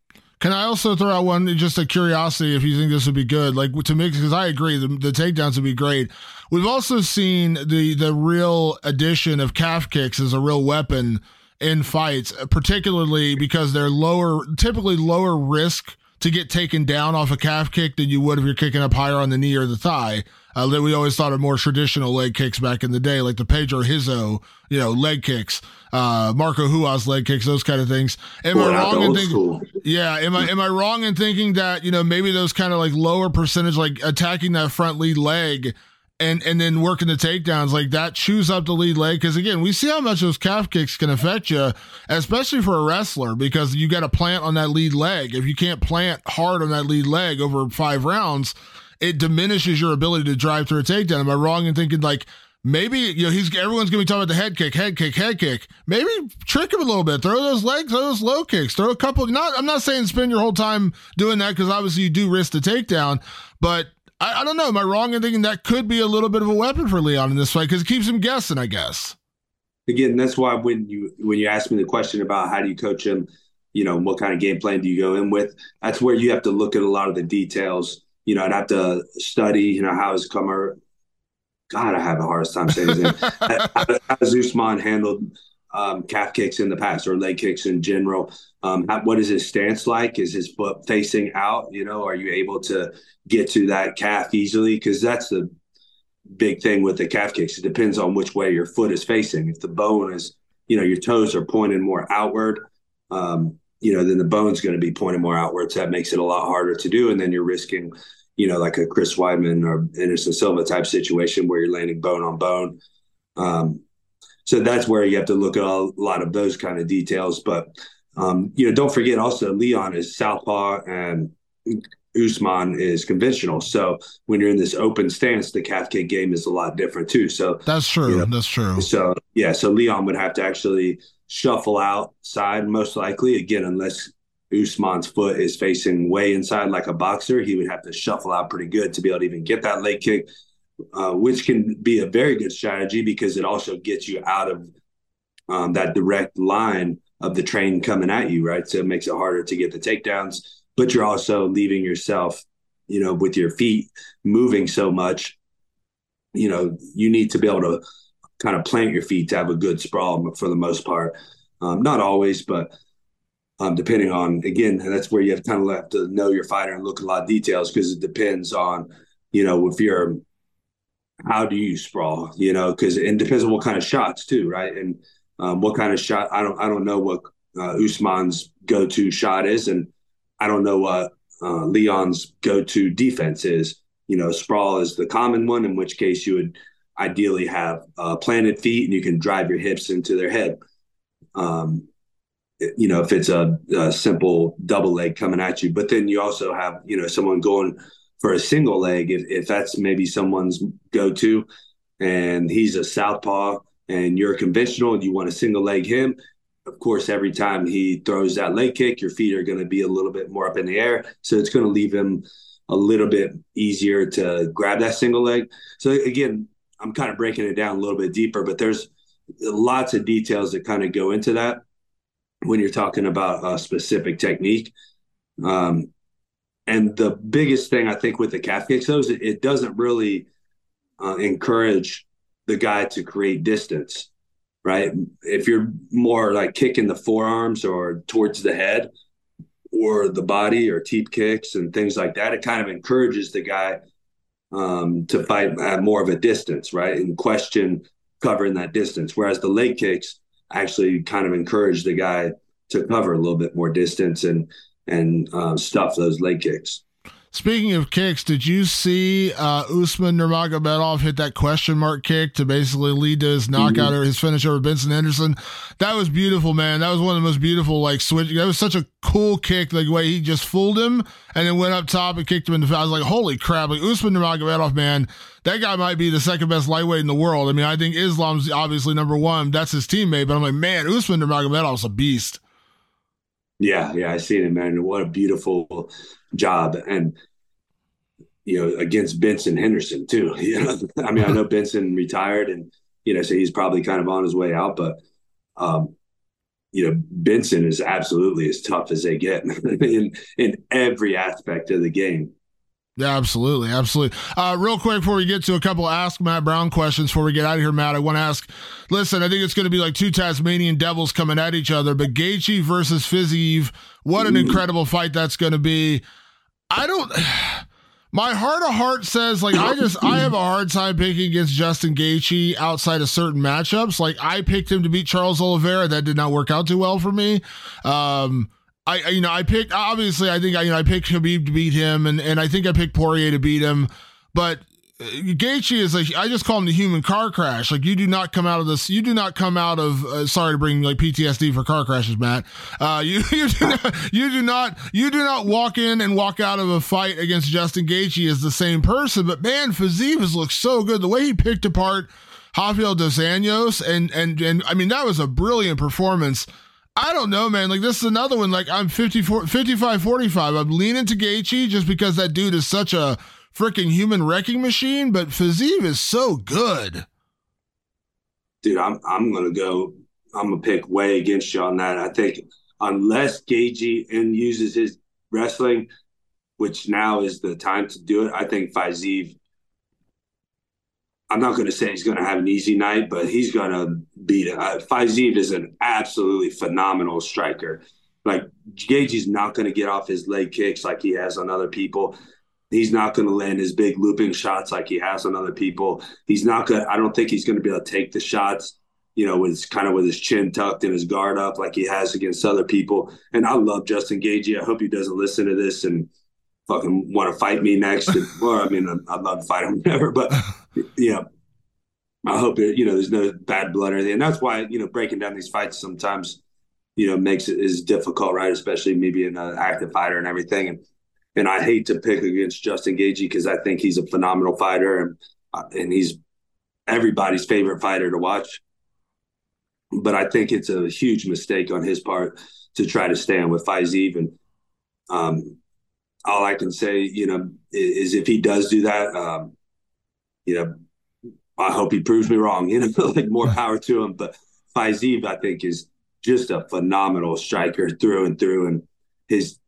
Can I also throw out one just a curiosity if you think this would be good, like to mix because I agree the, the takedowns would be great. We've also seen the the real addition of calf kicks as a real weapon in fights, particularly because they're lower, typically lower risk to get taken down off a calf kick than you would if you're kicking up higher on the knee or the thigh. Uh, that we always thought of more traditional leg kicks back in the day, like the Pedro Rizzo, you know, leg kicks, uh, Marco Ruas leg kicks, those kind of things. Am I wrong in thinking? Yeah, am I am I wrong in thinking that you know maybe those kind of like lower percentage, like attacking that front lead leg and and then working the takedowns like that chews up the lead leg because again we see how much those calf kicks can affect you especially for a wrestler because you got to plant on that lead leg if you can't plant hard on that lead leg over five rounds it diminishes your ability to drive through a takedown am i wrong in thinking like maybe you know he's everyone's gonna be talking about the head kick head kick head kick maybe trick him a little bit throw those legs throw those low kicks throw a couple not i'm not saying spend your whole time doing that because obviously you do risk the takedown but I, I don't know. Am I wrong in thinking that could be a little bit of a weapon for Leon in this fight because it keeps him guessing? I guess. Again, that's why when you when you ask me the question about how do you coach him, you know, what kind of game plan do you go in with? That's where you have to look at a lot of the details. You know, I'd have to study. You know, how is Comer? God, I have the hardest time saying his name. [LAUGHS] how, how Usman handled um, calf kicks in the past or leg kicks in general. Um, what is his stance like? Is his foot facing out? You know, are you able to get to that calf easily? Because that's the big thing with the calf kicks. It depends on which way your foot is facing. If the bone is, you know, your toes are pointing more outward, um, you know, then the bone's going to be pointed more outwards. That makes it a lot harder to do. And then you're risking, you know, like a Chris Weidman or Anderson Silva type situation where you're landing bone on bone. Um, so that's where you have to look at a lot of those kind of details. But um, you know, don't forget also Leon is southpaw and Usman is conventional. So when you're in this open stance, the calf kick game is a lot different too. So that's true. You know, that's true. So yeah, so Leon would have to actually shuffle outside most likely again, unless Usman's foot is facing way inside like a boxer, he would have to shuffle out pretty good to be able to even get that leg kick, uh, which can be a very good strategy because it also gets you out of um, that direct line of the train coming at you, right? So it makes it harder to get the takedowns, but you're also leaving yourself, you know, with your feet moving so much. You know, you need to be able to kind of plant your feet to have a good sprawl for the most part. Um, not always, but um, depending on again, that's where you have kind of have to know your fighter and look at a lot of details because it depends on, you know, if you're how do you sprawl, you know, because it depends on what kind of shots too, right? And um, what kind of shot. I don't I don't know what uh, Usman's go to shot is, and I don't know what uh, Leon's go to defense is. You know, sprawl is the common one, in which case you would ideally have uh, planted feet and you can drive your hips into their head. Um, you know, if it's a, a, simple double leg coming at you, but then you also have, you know, someone going for a single leg. If, if that's maybe someone's go to and he's a southpaw and you're conventional and you want to single leg him, of course, every time he throws that leg kick, your feet are going to be a little bit more up in the air. So it's going to leave him a little bit easier to grab that single leg. So again, I'm kind of breaking it down a little bit deeper, but there's lots of details that kind of go into that when you're talking about a specific technique. Um, and the biggest thing I think with the calf kicks, though, is it, doesn't really uh, encourage the guy to create distance, right? If you're more like kicking the forearms or towards the head or the body or teep kicks and things like that, it kind of encourages the guy um, to fight at more of a distance, right? And question covering that distance. Whereas the leg kicks actually kind of encourage the guy to cover a little bit more distance and and uh, stuff those leg kicks. Speaking of kicks, did you see uh, Usman Nurmagomedov hit that question mark kick to basically lead to his knockout mm-hmm. or his finish over Benson Henderson? That was beautiful, man. That was one of the most beautiful like switch. That was such a cool kick, like the way he just fooled him and then went up top and kicked him in the. face. I was like, holy crap! Like Usman Nurmagomedov, man, that guy might be the second best lightweight in the world. I mean, I think Islam's obviously number one. That's his teammate, but I'm like, man, Usman Nurmagomedov's a beast. Yeah, yeah, I seen it, man. What a beautiful job, and you know, against Benson Henderson too. [LAUGHS] You know, I mean, I know [LAUGHS] Benson retired, and you know, so he's probably kind of on his way out, but um, you know, Benson is absolutely as tough as they get [LAUGHS] in in every aspect of the game. Yeah, absolutely, absolutely. Uh, real quick before we get to a couple Ask Matt Brown questions before we get out of here, Matt, I want to ask. Listen, I think it's going to be like two Tasmanian devils coming at each other, but Gaethje versus Fiziev, what an incredible fight that's going to be. I don't. [SIGHS] My heart of heart says like I just I have a hard time picking against Justin Gaethje outside of certain matchups. Like I picked him to beat Charles Oliveira, that did not work out too well for me. Um, I, you know, I picked obviously. I think I, you know, I picked Khabib to beat him, and and I think I picked Poirier to beat him. But uh, Gaethje is like I just call him the human car crash. Like you do not come out of this. You do not come out of. Uh, sorry to bring like PTSD for car crashes, Matt. Uh, you [LAUGHS] you do not you do not you do not walk in and walk out of a fight against Justin Gaethje as the same person. But man, Fiziev looks so good. The way he picked apart Rafael dos Anjos and and and I mean that was a brilliant performance. I don't know, man. Like this is another one. Like I'm 54, 55, 45. I'm leaning to Gaethje just because that dude is such a freaking human wrecking machine. But Fiziev is so good. Dude, I'm I'm gonna go. I'm gonna pick way against you on that. I think unless Gaethje and uses his wrestling, which now is the time to do it. I think Fiziev I'm not going to say he's going to have an easy night, but he's going to beat. Uh, Fiziev is an absolutely phenomenal striker. Like Gaethje's not going to get off his leg kicks like he has on other people. He's not going to land his big looping shots like he has on other people. He's not going. I don't think he's going to be able to take the shots you know, with kind of with his chin tucked and his guard up like he has against other people. And I love Justin Gaethje. I hope he doesn't listen to this and fucking want to fight me next. [LAUGHS] well, I mean, I'd love to fight him whenever, but yeah, I hope that you know there's no bad blood or anything. And that's why you know breaking down these fights sometimes you know makes it is difficult, right? Especially me being an active fighter and everything. And and I hate to pick against Justin Gaethje because I think he's a phenomenal fighter and uh, and he's everybody's favorite fighter to watch. But I think it's a huge mistake on his part to try to stand with Fiziev. And um, all I can say, you know, is, if he does do that, um, you know, I hope he proves me wrong. You [LAUGHS] know, like more power to him. But Fiziev, I think, is just a phenomenal striker through and through, and his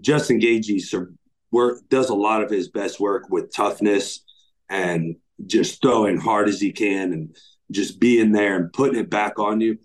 Justin Gaethje work does a lot of his best work with toughness and just throwing hard as he can and just being there and putting it back on you.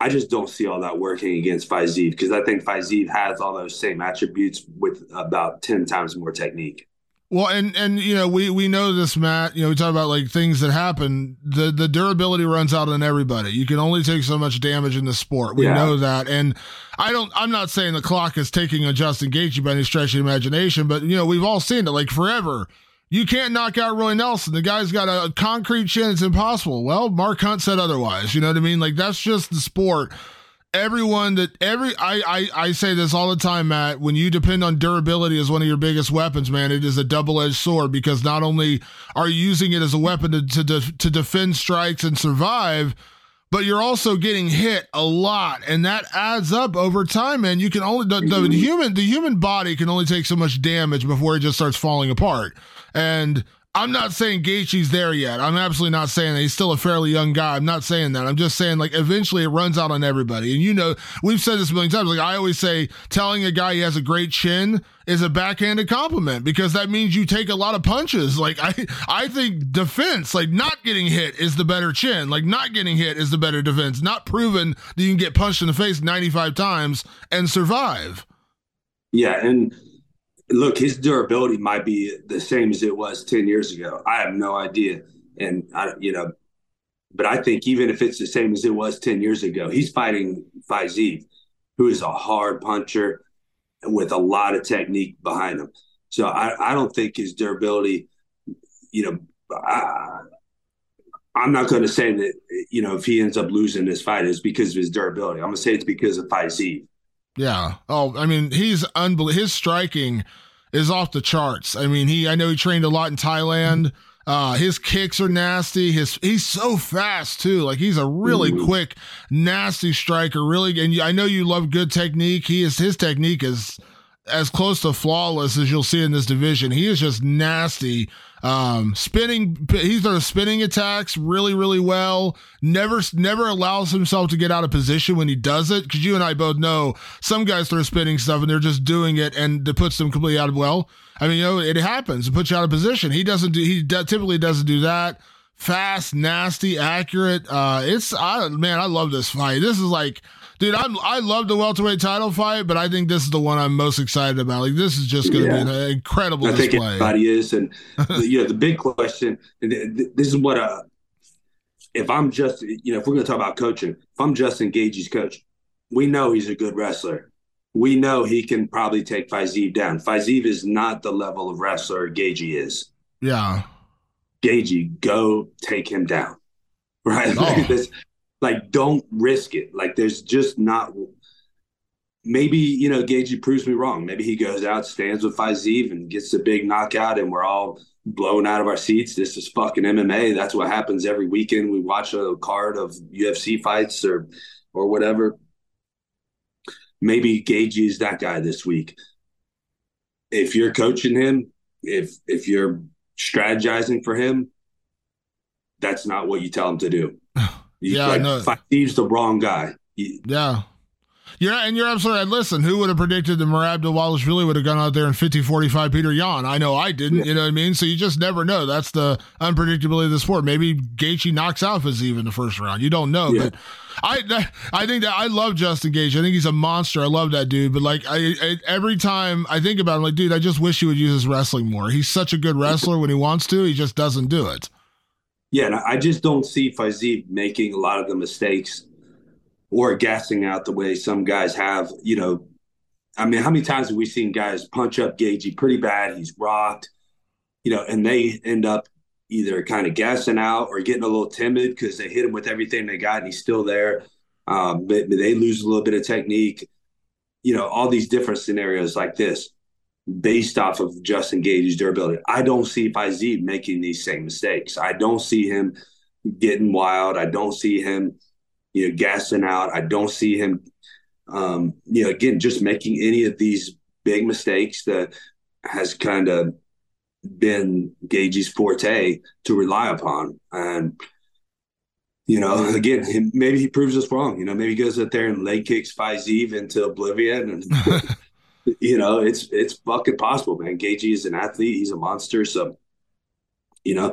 I just don't see all that working against Fiziev because I think Fiziev has all those same attributes with about 10 times more technique. Well, and and you know we we know this, Matt. You know we talk about like things that happen. The the durability runs out on everybody. You can only take so much damage in the sport. We yeah. know that, and I don't. I'm not saying the clock is ticking on Justin Gaethje by any stretch of the imagination, but you know we've all seen it. Like forever, you can't knock out Roy Nelson. The guy's got a concrete chin. It's impossible. Well, Mark Hunt said otherwise. You know what I mean? Like that's just the sport everyone that every I, I I say this all the time, Matt. When you depend on durability as one of your biggest weapons, man, it is a double edged sword because not only are you using it as a weapon to to, to defend strikes and survive, but you're also getting hit a lot, and that adds up over time. Man, you can only the, the mm-hmm. human the human body can only take so much damage before it just starts falling apart, and I'm not saying Gaethje's there yet. I'm absolutely not saying that. He's still a fairly young guy. I'm not saying that. I'm just saying like eventually it runs out on everybody. And you know, we've said this a million times. Like I always say, telling a guy he has a great chin is a backhanded compliment because that means you take a lot of punches. Like I I think defense, like not getting hit is the better chin. Like not getting hit is the better defense. Not proven that you can get punched in the face 95 times and survive. Yeah, and look, his durability might be the same as it was 10 years ago. I have no idea. And I, you know, but I think even if it's the same as it was 10 years ago, he's fighting Fiziev, who is a hard puncher with a lot of technique behind him. So I, I don't think his durability, you know, I, I'm not going to say that, you know, if he ends up losing this fight is because of his durability. I'm going to say it's because of Fiziev. Yeah. Oh, I mean, he's unbelievable. His striking is off the charts. I mean, he I know he trained a lot in Thailand. Uh, his kicks are nasty. His he's so fast too. Like he's a really mm-hmm. quick, nasty striker. Really, and I know you love good technique. He is his technique is as close to flawless as you'll see in this division. He is just nasty. Um, spinning, he throws spinning attacks really, really well. Never, never allows himself to get out of position when he does it. Cause you and I both know some guys throw spinning stuff and they're just doing it and it puts them completely out of, well, I mean, you know, it happens. It puts you out of position. He doesn't do, he typically doesn't do that fast, nasty, accurate. Uh, it's I man, I love this fight. This is like dude, I'm, I love the welterweight title fight, but I think this is the one I'm most excited about. Like, this is just going to yeah. be an incredible I display. think everybody is, and [LAUGHS] you know, the big question, this is what uh, if I'm just, you know, if we're going to talk about coaching, if I'm Justin Gaethje's coach, we know he's a good wrestler. We know he can probably take Fiziev down. Fiziev is not the level of wrestler Gaethje is. Yeah. Gaethje, go take him down. [LAUGHS] Right? Oh. this, like don't risk it. Like there's just not. Maybe you know Gaethje proves me wrong. Maybe he goes out, stands with Fiziev, and gets a big knockout, and we're all blown out of our seats. This is fucking MMA. That's what happens every weekend. We watch a card of UFC fights or or whatever. Maybe Gaethje is that guy this week. If you're coaching him, if if you're strategizing for him, that's not what you tell him to do. [SIGHS] [LAUGHS] yeah, like, no. He's the wrong guy. He, yeah. Yeah, and you're absolutely right. Listen, who would have predicted that Dvalishvili would have gone out there in 50 45 Petr Yan? I know I didn't, yeah. you know what I mean? So you just never know. That's the unpredictability of the sport. Maybe Gaethje knocks out Fiziev in the first round. You don't know. Yeah. But I I think that I love Justin Gaethje. I think he's a monster. I love that dude. But like I, I, every time I think about him, like, dude, I just wish he would use his wrestling more. He's such a good wrestler when he wants to. He just doesn't do it. Yeah, I just don't see Fiziev making a lot of the mistakes or gassing out the way some guys have. You know, I mean, how many times have we seen guys punch up Gaethje pretty bad? He's rocked, you know, and they end up either kind of gassing out or getting a little timid because they hit him with everything they got and he's still there. Um, but they lose a little bit of technique. You know, all these different scenarios like this based off of Justin Gaethje's durability. I don't see Fiziev making these same mistakes. I don't see him getting wild. I don't see him, you know, gassing out. I don't see him, um, you know, again, just making any of these big mistakes that has kind of been Gaethje's forte to rely upon. And, you know, [LAUGHS] again, maybe he proves us wrong. You know, maybe he goes out there and leg kicks Fiziev into oblivion and [LAUGHS] [LAUGHS] you know, it's it's fucking possible, man. Gaethje is an athlete; he's a monster. So, you know,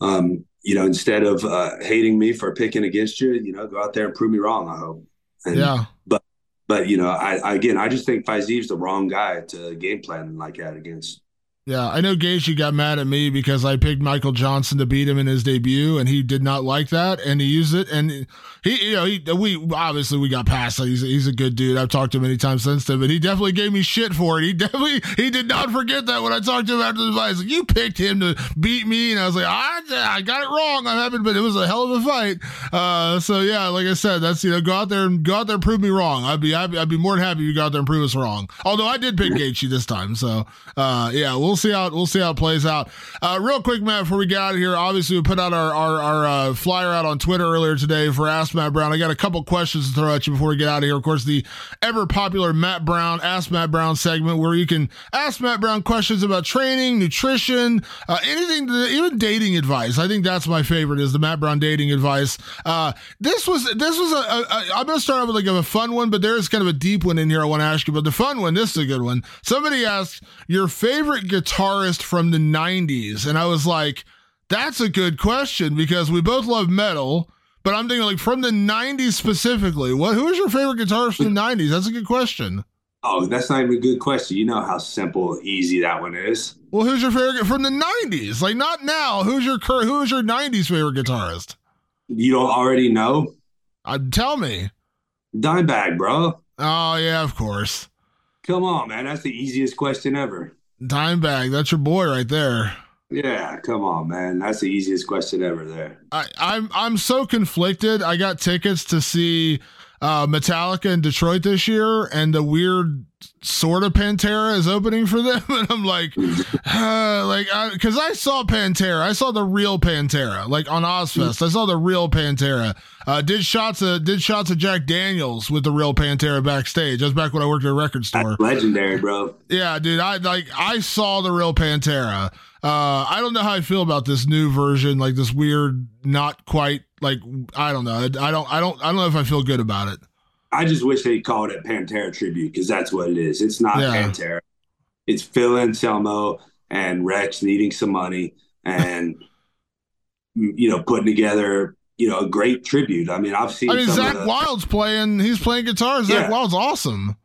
um, you know, instead of uh, hating me for picking against you, you know, go out there and prove me wrong. I hope. And, yeah. But but you know, I, I again, I just think Fiziev's the wrong guy to game plan like that against. Yeah, I know Gaethje got mad at me because I picked Michael Johnson to beat him in his debut, and he did not like that, and he used it, and he, you know, he, we obviously we got past that. He's he's a good dude. I've talked to him many times since then, but he definitely gave me shit for it. He [LAUGHS] definitely he did not forget that when I talked to him after the fight. Like, "You picked him to beat me," and I was like, "I, I got it wrong. I'm having, but it was a hell of a fight." Uh, so yeah, like I said, that's you know, go out there and go out there and prove me wrong. I'd be I'd I'd be more than happy if you go out there and prove us wrong. Although I did pick Gaethje this time, so uh, yeah, we'll see how we'll see how it plays out. Uh, real quick, Matt, before we get out of here, obviously we put out our our, our uh, flyer out on Twitter earlier today for Ask Matt Brown. I got a couple questions to throw at you before we get out of here. Of course, the ever popular Matt Brown Ask Matt Brown segment where you can ask Matt Brown questions about training, nutrition, uh, anything, even dating advice. I think that's my favorite is the Matt Brown dating advice. Uh, this was this was a, a, I'm gonna start out with like a fun one, but there is kind of a deep one in here I want to ask you. But the fun one, this is a good one. Somebody asked your favorite guitarist from the 90s. And I was like, that's a good question because we both love metal. But I'm thinking like from the 90s specifically, what who is your favorite guitarist from the 90s? That's a good question. Oh, that's not even a good question. You know how simple, easy that one is. Well, who's your favorite from the 90s? Like not now. Who's your current? who is your 90s favorite guitarist? You don't already know? Uh, tell me. Dimebag, bro. Oh yeah, of course. Come on, man. That's the easiest question ever. Dimebag, that's your boy right there. Yeah, come on, man. That's the easiest question ever there. I, I'm I'm so conflicted. I got tickets to see uh, Metallica in Detroit this year, and the weird sort of Pantera is opening for them, [LAUGHS] and I'm like, uh, like, because I, I, saw Pantera, I saw the real Pantera, like on Ozzfest, I saw the real Pantera. Uh, did shots of did shots of Jack Daniels with the real Pantera backstage. That's back when I worked at a record store. That's legendary, bro. Yeah, dude. I like I saw the real Pantera. Uh, I don't know how I feel about this new version, like this weird, not quite like I don't know. I don't. I don't. I don't know if I feel good about it. I just wish they called it Pantera tribute because that's what it is. It's not yeah. Pantera. It's Phil Anselmo and Rex needing some money and [LAUGHS] you know putting together you know a great tribute. I mean, I've seen. I mean, Zakk the, Wylde's playing. He's playing guitar. Zakk yeah. Wylde's awesome.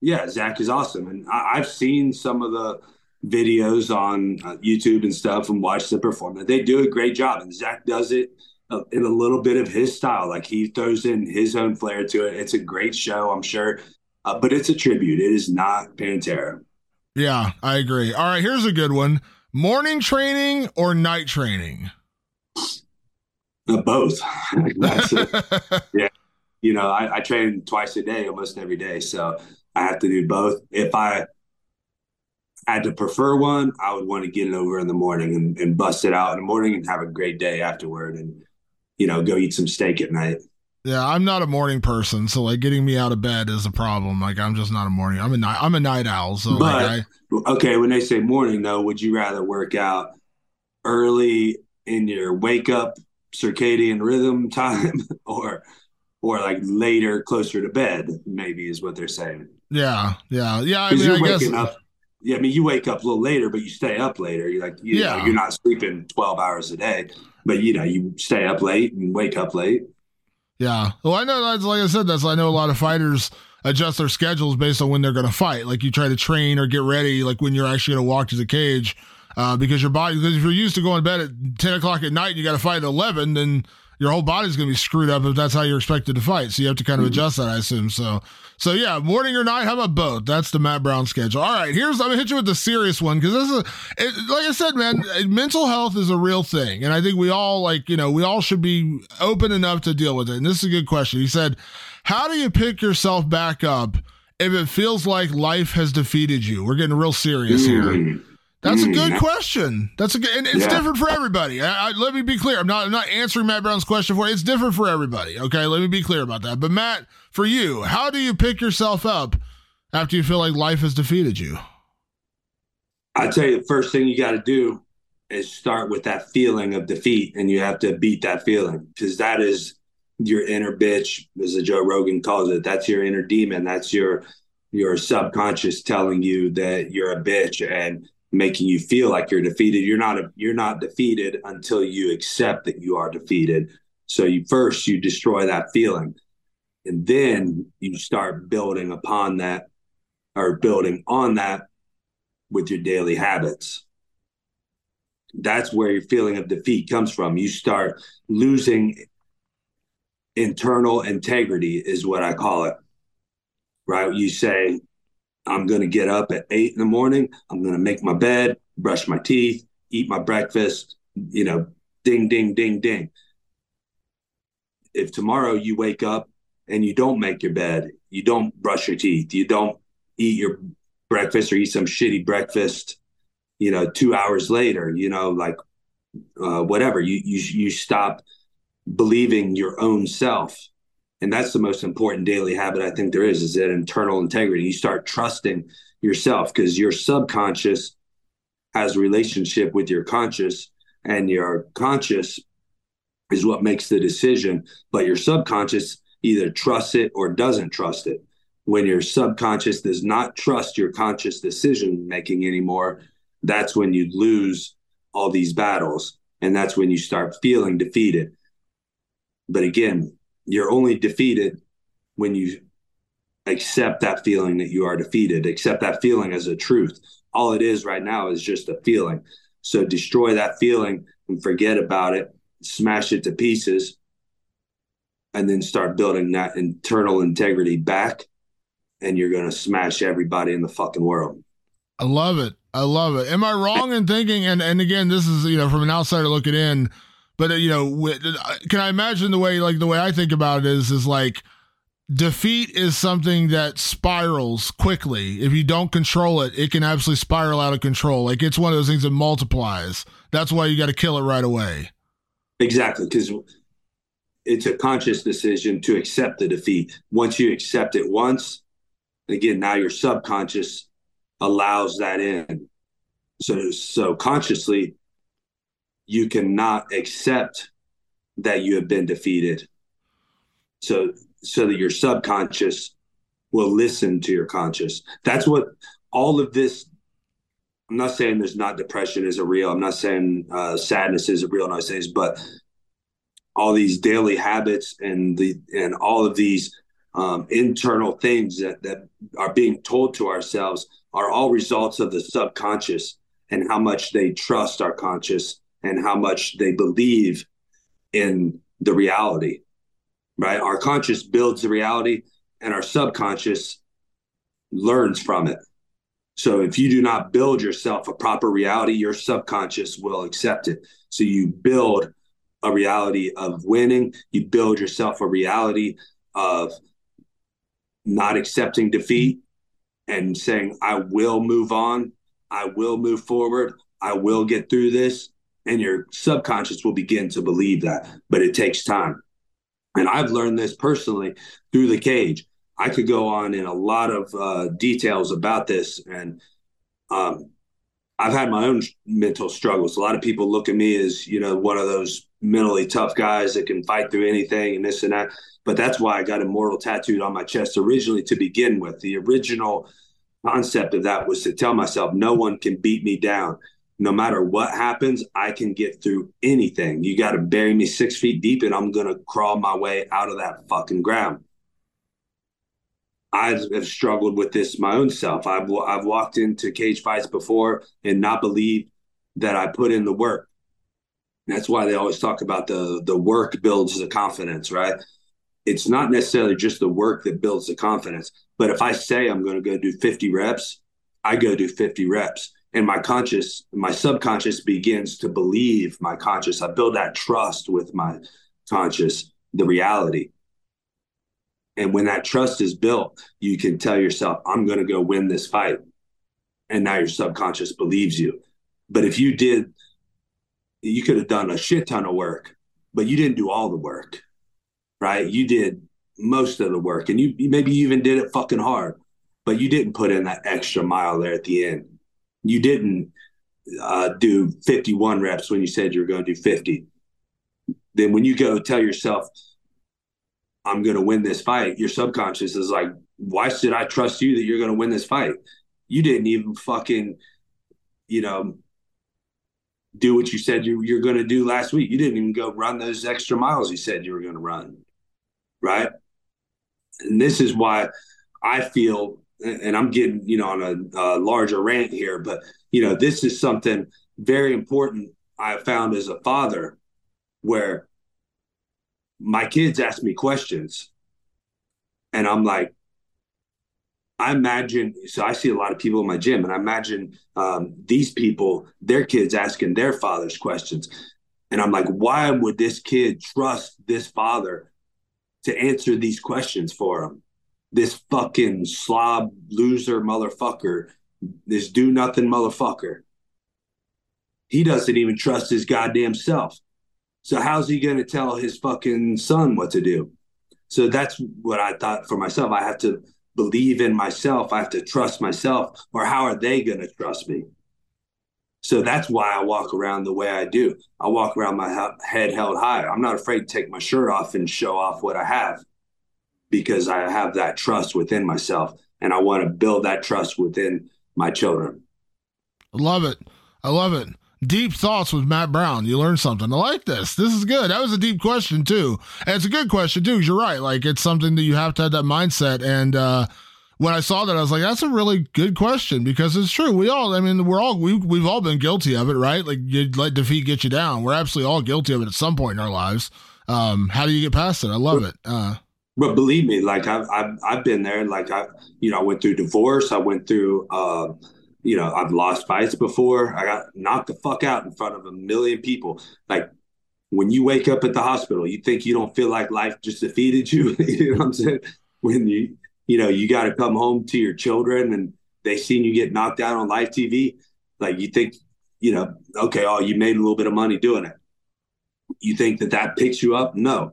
Yeah, Zakk is awesome, and I, have seen some of the videos on uh, YouTube and stuff and watched the performance. They do a great job, and Zakk does it in a little bit of his style. Like he throws in his own flair to it. It's a great show, I'm sure, uh, but it's a tribute. It is not Pantera. Yeah, I agree. All right, here's a good one: morning training or night training. Uh, both. [LAUGHS] [LAUGHS] yeah, you know, I, I train twice a day, almost every day, so I have to do both. If I had to prefer one, I would want to get it over in the morning and, and bust it out in the morning and have a great day afterward and, you know, go eat some steak at night. Yeah, I'm not a morning person, so like getting me out of bed is a problem. Like I'm just not a morning. I'm a night. I'm a night owl. So but, like I, okay, when they say morning though, would you rather work out early in your wake up circadian rhythm [LAUGHS] time, or or like later, closer to bed? Maybe is what they're saying. Yeah, yeah, yeah. I mean, you're I waking guess, up yeah, I mean, you wake up a little later, but you stay up later. You're like, you yeah. know, you're not sleeping 12 hours a day, but you know, you stay up late and wake up late. Yeah. Well, I know that's like I said, that's I know a lot of fighters adjust their schedules based on when they're going to fight. Like you try to train or get ready, like when you're actually going to walk to the cage uh, because your body, because if you're used to going to bed at 10 o'clock at night and you got to fight at 11, then your whole body's going to be screwed up if that's how you're expected to fight. So you have to kind of mm-hmm. adjust that, I assume. So, so yeah, morning or night. How about both? That's the Matt Brown schedule. All right, here's I'm gonna hit you with the serious one because this is, it, like I said, man, mental health is a real thing, and I think we all like you know we all should be open enough to deal with it. And this is a good question. He said, "How do you pick yourself back up if it feels like life has defeated you?" We're getting real serious here. That's a good mm. question. That's a good, and it's yeah. different for everybody. I, I, let me be clear. I'm not, I'm not answering Matt Brown's question for you. It's different for everybody. Okay, let me be clear about that. But Matt, for you, how do you pick yourself up after you feel like life has defeated you? I tell you, the first thing you got to do is start with that feeling of defeat, and you have to beat that feeling because that is your inner bitch, as Joe Rogan calls it. That's your inner demon. That's your your subconscious telling you that you're a bitch and making you feel like you're defeated. You're not a, you're not defeated until you accept that you are defeated. So you first you destroy that feeling, and then you start building upon that or building on that with your daily habits. That's where your feeling of defeat comes from. You start losing internal integrity, is what I call it. Right? You say, I'm going to get up at eight in the morning. I'm going to make my bed, brush my teeth, eat my breakfast, you know, ding, ding, ding, ding. If tomorrow you wake up and you don't make your bed, you don't brush your teeth, you don't eat your breakfast or eat some shitty breakfast, you know, two hours later, you know, like uh, whatever, you, you, you stop believing your own self and that's the most important daily habit i think there is is that internal integrity. You start trusting yourself because your subconscious has a relationship with your conscious and your conscious is what makes the decision but your subconscious either trusts it or doesn't trust it. When your subconscious does not trust your conscious decision making anymore that's when you lose all these battles and that's when you start feeling defeated. But again you're only defeated when you accept that feeling that you are defeated, accept that feeling as a truth. All it is right now is just a feeling. So destroy that feeling and forget about it, smash it to pieces, and then start building that internal integrity back. And you're going to smash everybody in the fucking world. I love it. I love it. Am I wrong in thinking? And and again, this is you know from an outsider looking in but uh, you know, uh, can I imagine the way like the way I think about it is is like defeat is something that spirals quickly. If you don't control it, it can absolutely spiral out of control. Like it's one of those things that multiplies. That's why you got to kill it right away. Exactly, because it's a conscious decision to accept the defeat. Once you accept it once, again, now your subconscious allows that in. So so consciously you cannot accept that you have been defeated. So so that your subconscious will listen to your conscious. That's what all of this. I'm not saying there's not depression is a real. I'm not saying uh, sadness is a real. Nice things, but all these daily habits and the and all of these um, internal things that that are being told to ourselves are all results of the subconscious and how much they trust our conscious and how much they believe in the reality, right? Our conscious builds the reality and our subconscious learns from it. So if you do not build yourself a proper reality, your subconscious will accept it. So you build a reality of winning, you build yourself a reality of not accepting defeat and saying, I will move on, I will move forward, I will get through this and your subconscious will begin to believe that but it takes time. And i've learned this personally through the cage. I could go on in a lot of uh, details about this and um, i've had my own mental struggles. A lot of people look at me as you know one of those mentally tough guys that can fight through anything and this and that but that's why i got immortal tattooed on my chest originally to begin with. The original concept of that was to tell myself no one can beat me down no matter what happens, I can get through anything. You got to bury me six feet deep and I'm going to crawl my way out of that fucking ground. I have struggled with this my own self. I've, I've walked into cage fights before and not believed that I put in the work. That's why they always talk about the the work builds the confidence, right? It's not necessarily just the work that builds the confidence, but if I say I'm going to go do 50 reps, I go do 50 reps. And my conscious, my subconscious begins to believe my conscious. I build that trust with my conscious, the reality. And when that trust is built, you can tell yourself, I'm going to go win this fight. And now your subconscious believes you. But if you did, you could have done a shit ton of work, but you didn't do all the work, right? You did most of the work and you maybe you even did it fucking hard, but you didn't put in that extra mile there at the end. You didn't uh, do 51 reps when you said you were going to do 50. Then when you go tell yourself, I'm going to win this fight, your subconscious is like, why should I trust you that you're going to win this fight? You didn't even fucking, you know, do what you said you, you're going to do last week. You didn't even go run those extra miles you said you were going to run. Right. And this is why I feel, and I'm getting, you know, on a, a larger rant here, but, you know, this is something very important I found as a father where my kids ask me questions and I'm like, I imagine, so I see a lot of people in my gym, and I imagine um, these people, their kids asking their fathers questions. And I'm like, why would this kid trust this father to answer these questions for him? This fucking slob loser motherfucker, this do nothing motherfucker. He doesn't even trust his goddamn self. So how's he going to tell his fucking son what to do? So that's what I thought for myself. I have to believe in myself. I have to trust myself, or how are they going to trust me? So that's why I walk around the way I do. I walk around my head held high. I'm not afraid to take my shirt off and show off what I have because I have that trust within myself and I want to build that trust within my children. I love it. I love it. Deep thoughts with Matt Brown. You learned something. I like this. This is good. That was a deep question too, and it's a good question too. Because you're right. Like it's something that you have to have that mindset. And uh, when I saw that, I was like, that's a really good question because it's true. We all, I mean, we're all we we've all been guilty of it, right? Like you let defeat get you down. We're absolutely all guilty of it at some point in our lives. Um, how do you get past it? I love it. Uh, but believe me, like I've, I've I've been there. Like I, you know, I went through divorce. I went through. Uh, you know, I've lost fights before. I got knocked the fuck out in front of a million people. Like when you wake up at the hospital, you think you don't feel like life just defeated you. [LAUGHS] you know what I'm saying? When you, you know, you got to come home to your children and they seen you get knocked out on live TV. Like you think, you know, okay, oh, you made a little bit of money doing it. You think that that picks you up? No.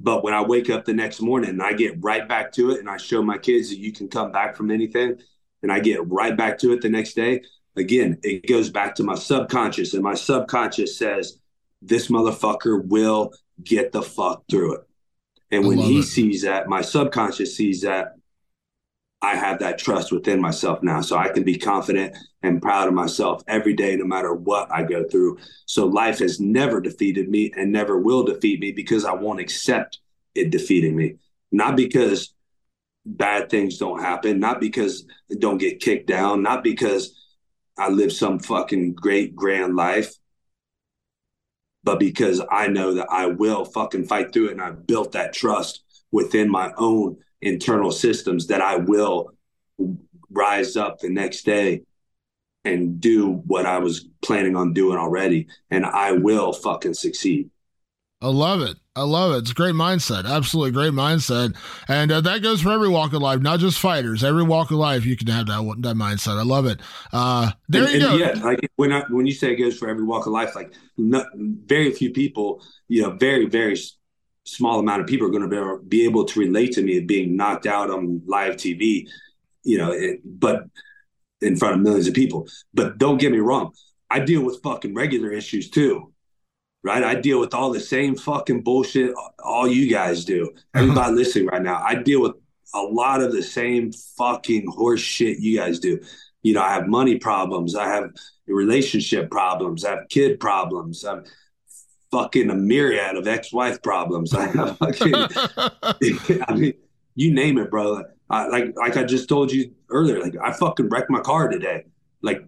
But when I wake up the next morning and I get right back to it and I show my kids that you can come back from anything, and I get right back to it the next day, again, it goes back to my subconscious. And my subconscious says, this motherfucker will get the fuck through it. And when he it. sees that, my subconscious sees that, I have that trust within myself now. So I can be confident and proud of myself every day, no matter what I go through. So life has never defeated me and never will defeat me because I won't accept it defeating me. Not because bad things don't happen, not because I don't get kicked down, not because I live some fucking great grand life, but because I know that I will fucking fight through it and I've built that trust within my own internal systems that I will rise up the next day and do what I was planning on doing already and I will fucking succeed. I love it. I love it. It's a great mindset. Absolutely great mindset. And uh, that goes for every walk of life, not just fighters. Every walk of life, you can have that that mindset. I love it. Uh, there and, you go. Yeah, like when I, when you say it goes for every walk of life, like not, very few people, you know, very very small amount of people are going to be, be able to relate to me being knocked out on live TV, you know, it, but in front of millions of people. But don't get me wrong, I deal with fucking regular issues too right? I deal with all the same fucking bullshit all you guys do. [LAUGHS] Uh-huh. Everybody listening right now, I deal with a lot of the same fucking horse shit you guys do. You know, I have money problems, I have relationship problems, I have kid problems, I'm fucking a myriad of ex-wife problems. I have [LAUGHS] fucking, [LAUGHS] I mean, you name it, bro. I, like like I just told you earlier, like I fucking wrecked my car today. Like,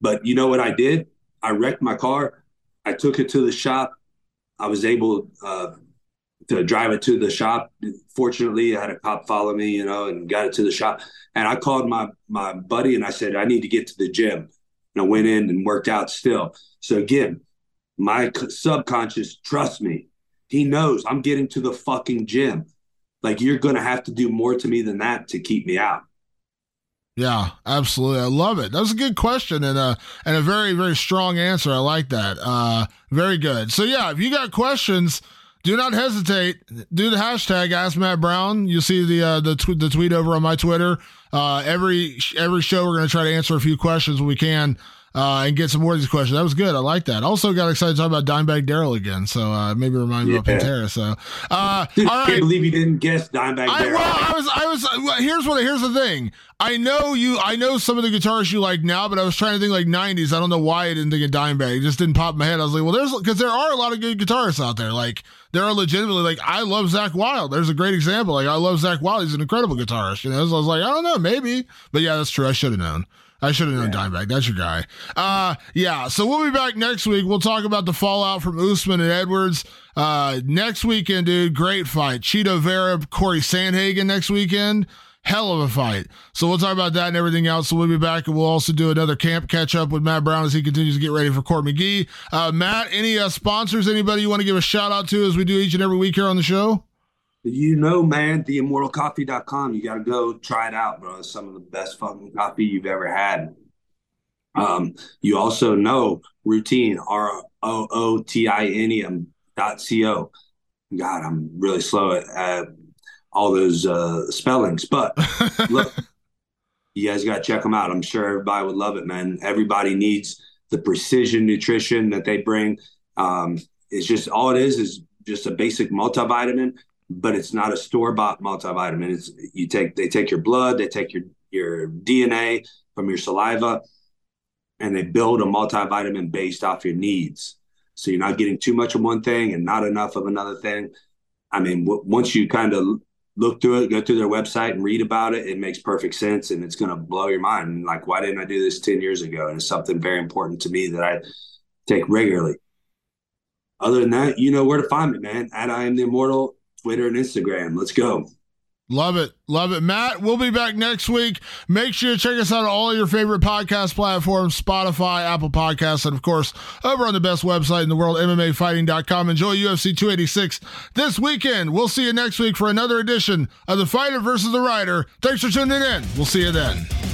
but you know what I did? I wrecked my car. I took it to the shop. I was able uh, to drive it to the shop. Fortunately, I had a cop follow me, you know, and got it to the shop. And I called my my buddy and I said, I need to get to the gym. And I went in and worked out still. So again, my subconscious trust me. He knows I'm getting to the fucking gym. Like you're gonna have to do more to me than that to keep me out. Yeah, absolutely. I love it. That was a good question and a and a very very strong answer. I like that. Uh, very good. So yeah, if you got questions, do not hesitate. Do the hashtag Ask Matt Brown. You'll see the uh, the tw- the tweet over on my Twitter. Uh, every every show we're going to try to answer a few questions when we can uh, and get some more of these questions. That was good. I like that. Also got excited to talk about Dimebag Darrell again. So uh, maybe remind me yeah. about Pantera. So uh, [LAUGHS] Dude, all right. can't believe you didn't guess Dimebag Darrell. Well, I was I was well, here's what here's the thing. I know you. I know some of the guitarists you like now, but I was trying to think like '90s. I don't know why I didn't think of Dimebag. It just didn't pop in my head. I was like, well, there's because there are a lot of good guitarists out there. Like there are legitimately like I love Zakk Wylde. There's a great example. Like I love Zakk Wylde. He's an incredible guitarist. You know, so I was like, I don't know, maybe, but yeah, that's true. I should have known. I should have known yeah. Dimebag. That's your guy. Uh, yeah. So we'll be back next week. We'll talk about the fallout from Usman and Edwards. Uh, next weekend, dude, great fight. Chito Vera, Corey Sandhagen next weekend. Hell of a fight. So we'll talk about that and everything else. So we'll be back and we'll also do another camp catch up with Matt Brown as he continues to get ready for Court McGee. Uh, Matt, any uh, sponsors, anybody you want to give a shout out to as we do each and every week here on the show? You know, man, theimmortalcoffee.com. You got to go try it out, bro. It's some of the best fucking coffee you've ever had. Um, you also know routine, R O O T I N E M dot C O. God, I'm really slow at, at all those uh, spellings, but [LAUGHS] look, you guys got to check them out. I'm sure everybody would love it, man. Everybody needs the precision nutrition that they bring. Um, it's just all it is is just a basic multivitamin but it's not a store bought multivitamin. It's you take they take your blood, they take your your DNA from your saliva, and they build a multivitamin based off your needs. So you're not getting too much of one thing and not enough of another thing. I mean, w- once you kind of look through it, go through their website and read about it, it makes perfect sense and it's going to blow your mind. Like, why didn't I do this 10 years ago? And it's something very important to me that I take regularly. Other than that, you know where to find me, man. At I am the immortal Twitter and Instagram. Let's go. Love it. Love it. Matt, we'll be back next week. Make sure to check us out on all your favorite podcast platforms Spotify, Apple Podcasts, and of course, over on the best website in the world, MMAfighting.com. Enjoy UFC 286 this weekend. We'll see you next week for another edition of The Fighter versus the Writer. Thanks for tuning in. We'll see you then.